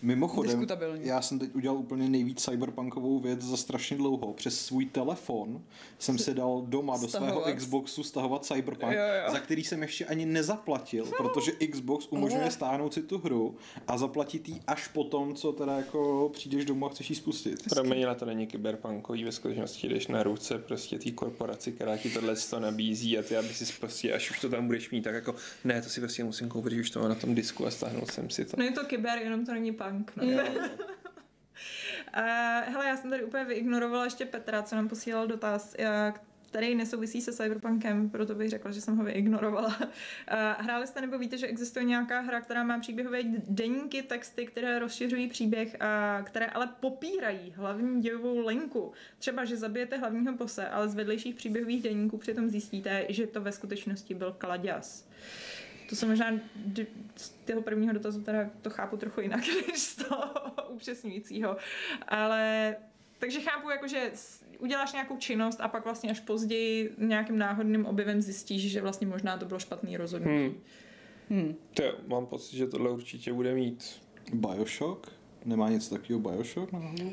Mimochodem, já jsem teď udělal úplně nejvíc cyberpunkovou věc za strašně dlouho. Přes svůj telefon jsem si dal doma do svého Stahovat. Xboxu stahovat Cyberpunk, Jo, jo. za který jsem ještě ani nezaplatil, protože Xbox umožňuje Ale- stáhnout si tu hru a zaplatit ji až potom, co teda jako přijdeš domů a chceš ji spustit. Pro mě na to není kyberpunkový, ve skutečnosti jdeš na ruce prostě té korporaci, která ti tohle to nabízí a ty, aby si prostě, až už to tam budeš mít, tak jako ne, to si prostě musím koupit, že už to mám na tom disku a stáhnout jsem si to. No je to kyber, jenom to není punk. No. Jo. Uh, [laughs] hele, já jsem tady úplně vyignorovala ještě Petra, co nám posílal dotaz, uh, který nesouvisí se Cyberpunkem, proto bych řekla, že jsem ho vyignorovala. Uh, hráli jste nebo víte, že existuje nějaká hra, která má příběhové deníky, texty, které rozšiřují příběh, a které ale popírají hlavní dějovou linku. Třeba, že zabijete hlavního pose, ale z vedlejších příběhových deníků přitom zjistíte, že to ve skutečnosti byl Kladěs. To se možná z toho prvního dotazu teda to chápu trochu jinak, [laughs] než z toho upřesňujícího. Ale takže chápu, jako, že uděláš nějakou činnost a pak vlastně až později nějakým náhodným objevem zjistíš, že vlastně možná to bylo špatný rozhodnutí. Hmm. Hmm. To jo, mám pocit, že tohle určitě bude mít. Bioshock? Nemá nic takového Bioshock náhodou?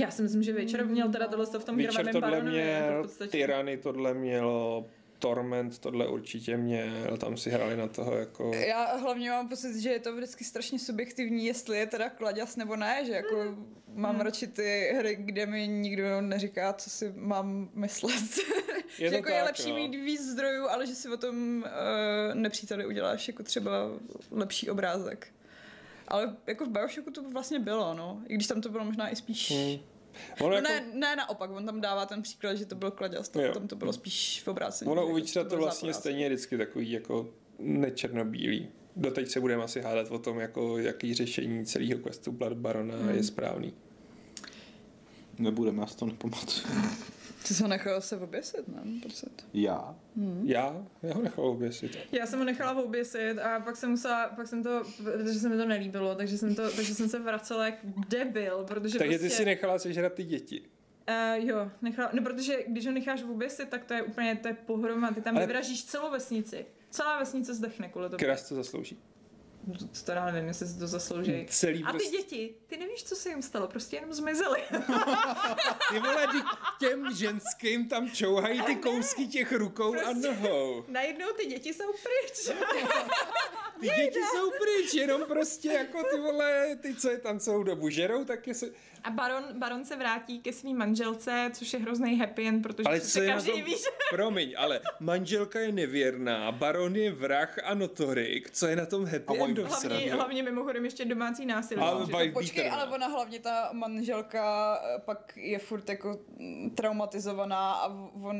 Já si myslím, že Witcher měl teda tohle v tom hravém tohle jako v měl, podstatě. Tyrany tohle mělo, Torment tohle určitě měl, tam si hráli na toho jako... Já hlavně mám pocit, že je to vždycky strašně subjektivní, jestli je teda kladěs nebo ne, že jako mám radši ty hry, kde mi nikdo neříká, co si mám myslet. [laughs] Je že to jako je tak, lepší no. mít víc zdrojů, ale že si o tom uh, nepříteli uděláš jako třeba lepší obrázek. Ale jako v Bioshocku to vlastně bylo, no. I když tam to bylo možná i spíš... Hmm. Ono, No jako, ne, ne naopak, on tam dává ten příklad, že to byl Jo. tam to bylo spíš v obrácení. ono u to byl vlastně záporák. stejně je vždycky takový jako nečernobílý. Doteď se budeme asi hádat o tom, jako, jaký řešení celého questu Blood Barona Hmm. je správný. Nebudeme, já si to nepamatuju. [laughs] Ty jsi ho nechal se oběsit, ne? Pocit. Já? Já? Já ho nechal oběsit. Já jsem ho nechala oběsit a pak jsem musela, pak jsem to, protože se mi to nelíbilo, takže jsem, to, takže jsem se vracela jak debil, protože Takže prostě... ty si nechala sežrat ty děti. Uh, jo, nechala, no protože když ho necháš oběsit, tak to je úplně, to je pohroma, ty tam Ale- vyvražíš celou vesnici. Celá vesnice zdechne kvůli tomu. Která si to zaslouží. To, teda nevím, jestli si to zaslouží. Celý A ty prostě... děti, ty nevíš, co se jim stalo, prostě jenom zmizely. [laughs] Ty vole, ty, těm ženským tam čouhají ty kousky těch rukou a Prostě. nohou. Najednou ty děti jsou pryč. [laughs] Ty děti jsou pryč, jenom prostě jako ty vole, ty, co je tam celou dobu žerou, tak je se... A baron, baron se vrátí ke svým manželce, což je hrozný happy end, protože Ale na každý tom... ví, že Promiň, ale manželka je nevěrná, baron je vrah a notorik. Co je na tom happy A endu? hlavně, hlavně mimochodem ještě domácí násilí. A že- wife Počkej, ale no. ona hlavně ta manželka eh, pak je furt jako mm, traumatizovaná a on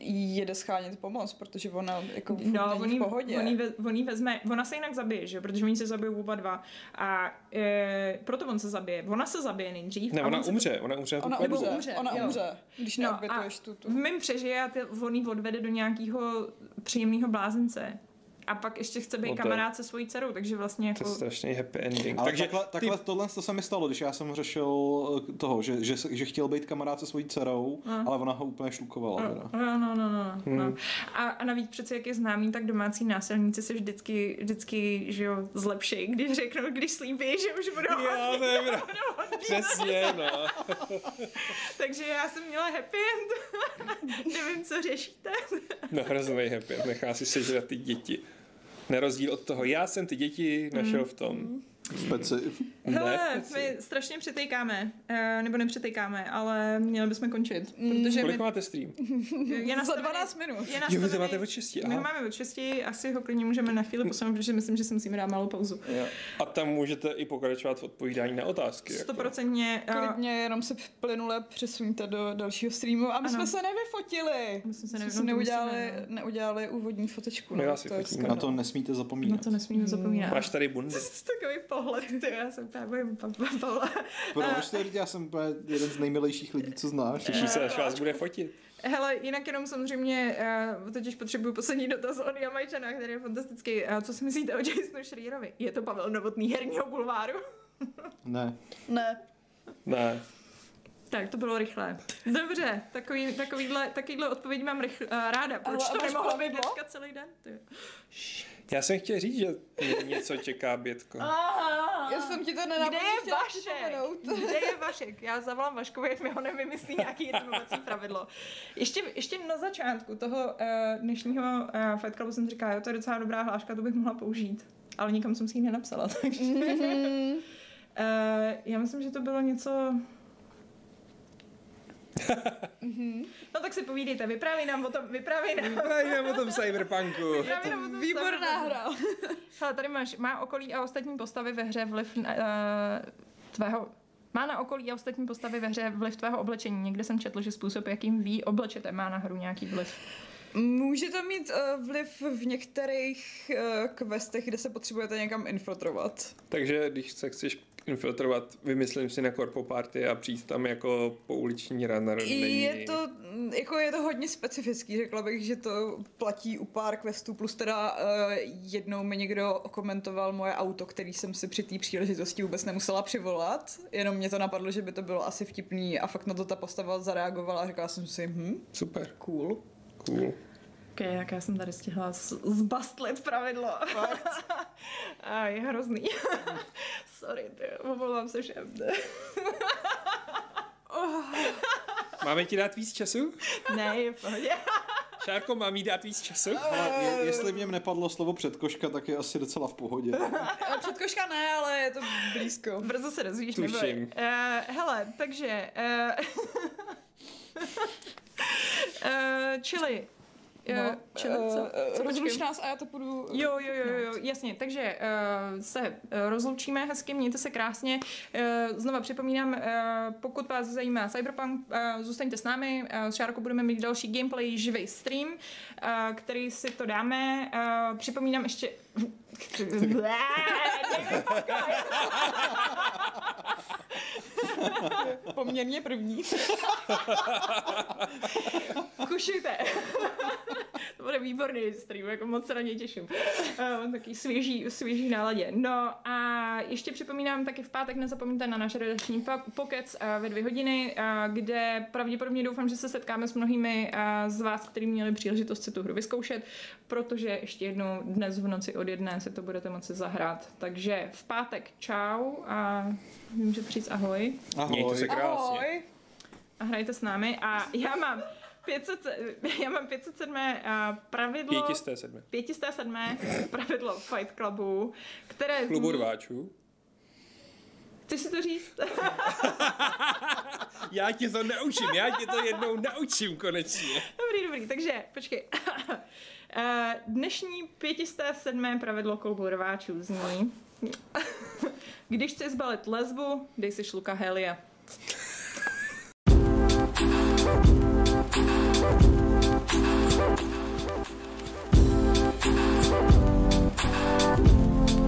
jí jede schánět pomoc, protože ona jako furt No, není on jí, v pohodě. on, jí ve, on jí vezme, ona se jinak zabije, že? protože oni se zabijou oba dva. A e, proto on se zabije. Ona se zabije nejdřív. Ne, a ona on umře, ona umře na Ona umře, umře, ona jo. umře, když No neobětuješ a tu, tu. v mým přežije a ty, on jí odvede do nějakého příjemného blázence. A pak ještě chce být No to je- kamarád se svojí dcerou, takže vlastně To jako... je strašný happy ending. Ale Takže takhle, takhle ty, tohle to se mi stalo, když já jsem řešil eh, toho, že, že, že chtěl být kamarád se svojí dcerou, No. ale ona ho úplně šlukovala. Teda. No, no, no, no, Hmm. no. A, a navíc přece, jak je známý, tak domácí násilníci se vždycky, vždycky že jo, zlepší, když řeknou, když slíbí, že už budou jo, to je pravda. Přesně, no. [laughs] Takže já jsem měla happy end. [laughs] Nevím, co řešíte. No hrozný happy end, nechá si sežrat ty děti. Na rozdíl od toho, já jsem ty děti našel v tom. Speci. Hele, my strašně přetejkáme, uh, nebo nepřetejkáme, ale měli bychom končit, protože Kolik my, máte stream? [laughs] je Za nastavený- 12 minut. Je Jo, nastavený, vy to máte od 6, My máme od 6, asi ho klidně můžeme na chvíli posunout, protože myslím, že si musíme dát malou pauzu. A tam můžete i pokračovat v odpovídání na otázky. jako. Stoprocentně. uh, Klidně jenom se plynule přesuňte do dalšího streamu a my Ano. jsme se nevyfotili. My jsme se jsme no, to neudělali, musíme, no. neudělali úvodní fotečku. My no, vás to. Na to nesmíte Na zapomínat. to nesmíme zapomínat. Máš tady bundy. [laughs] Takový pohled, ty, já jsem úplně bojím pa, pa, Pavla. Proč to já jsem jeden z nejmilejších lidí, co znáš. Těší se, až vás bude fotit. Hele, jinak jenom samozřejmě, uh, totiž potřebuji poslední dotaz od Jamajčana, který je fantastický. Uh, co si myslíte o Jasonu Schreerovi? Je to Pavel Novotný herního bulváru? Ne. Ne. Ne. Tak, to bylo rychlé. Dobře, takový, takovýhle, takovýhle odpověď mám rychl, uh, ráda. Proč Ale- to nemohlo být dneska celý den? Ty. Já jsem chtěl říct, že něco čeká, Bětko. Aha. Já jsem ti to Kde je Vašek? [laughs] Kde je Vašek? Já zavolám Vaškovi, ať mi ho nevymyslí nějaký jednomovací pravidlo. Ještě, ještě na začátku toho uh, dnešního uh, Fight Clubu jsem říkala, jo, to je docela dobrá hláška, to bych mohla použít. Ale nikam jsem si ji nenapsala, [laughs] takže... uh, já myslím, že to bylo něco... [laughs] no tak si povídejte, vyprávěj nám o tom, vyprávěj nám. Jdeme o tom cyberpunku. vyprávěj nám o tom Výborná hra. Hele, tady máš, má okolí a ostatní postavy ve hře vliv uh, tvého má na okolí a ostatní postavy ve hře vliv tvého oblečení. Někde jsem četl, že způsob, jakým ví oblečete, má na hru nějaký vliv. Může to mít uh, vliv v některých uh, questech, kde se potřebujete někam infiltrovat. Takže když se chceš infiltrovat, vymyslím si na Corpo Party a přijít tam jako pouliční runner. Není... Je to, mm, jako je to hodně specifický, řekla bych, že to platí u pár questů, plus teda uh, jednou mi někdo okomentoval moje auto, který jsem si při té příležitosti vůbec nemusela přivolat, jenom mě to napadlo, že by to bylo asi vtipný a fakt na to ta postava zareagovala a říkala jsem si, hm, Super, cool. cool. Ok, jak já jsem tady stihla z- zbastlit pravidlo. [laughs] a je hrozný. [laughs] Sorry, ty, omlouvám se všem. [laughs] Máme ti dát víc času? ne, je v pohodě. Šárko, mám jí dát víc času? Ale je, jestli v něm nepadlo slovo předkoška, tak je asi docela v pohodě. Eh, Předkoška ne, ale je to blízko. Brzo se dozvíš, Tuším. neboj. Uh, hele, takže... Uh, uh, čili... Uh, No, co? eh, co rozluč nás a já to půjdu... Jo, jo, jo, jo, jasně. Takže uh, se uh, rozloučíme hezky, mějte se krásně. Uh, znova připomínám, uh, pokud vás zajímá Cyberpunk, uh, zůstaňte s námi. Uh, s Šárkou budeme mít další gameplay, živý stream, uh, který si to dáme. Uh, připomínám ještě... [laughs] [laughs] [laughs] Poměrně první. [laughs] Kušujte. [laughs] to bude výborný stream, jako moc se na něj těším. Uh, taký svěží, svěží náladě. No a ještě připomínám taky v pátek nezapomeňte na náš redakční po- pokec uh, ve dvě hodiny, uh, kde pravděpodobně doufám, že se setkáme s mnohými z vás, kteří měli příležitost si tu hru vyzkoušet, protože ještě jednou dnes v noci od jedné si to budete moci zahrát. Takže v pátek čau a můžete říct ahoj Mějte se Ahoj. krásně. Ahoj. a hrajte s námi a já mám 500, já mám 507. a pravidlo, Pětisté sedmi. 507. pravidlo Fight Clubu, které Klubu zní, rváčů. chceš si to říct? [laughs] Já ti to naučím, já ti to jednou naučím konečně. dobrý, dobrý, takže počkej. Eh, Dnešní 507. pravidlo klubu rváčů zní Když chci zbalit lesbu, dej si šluka helia.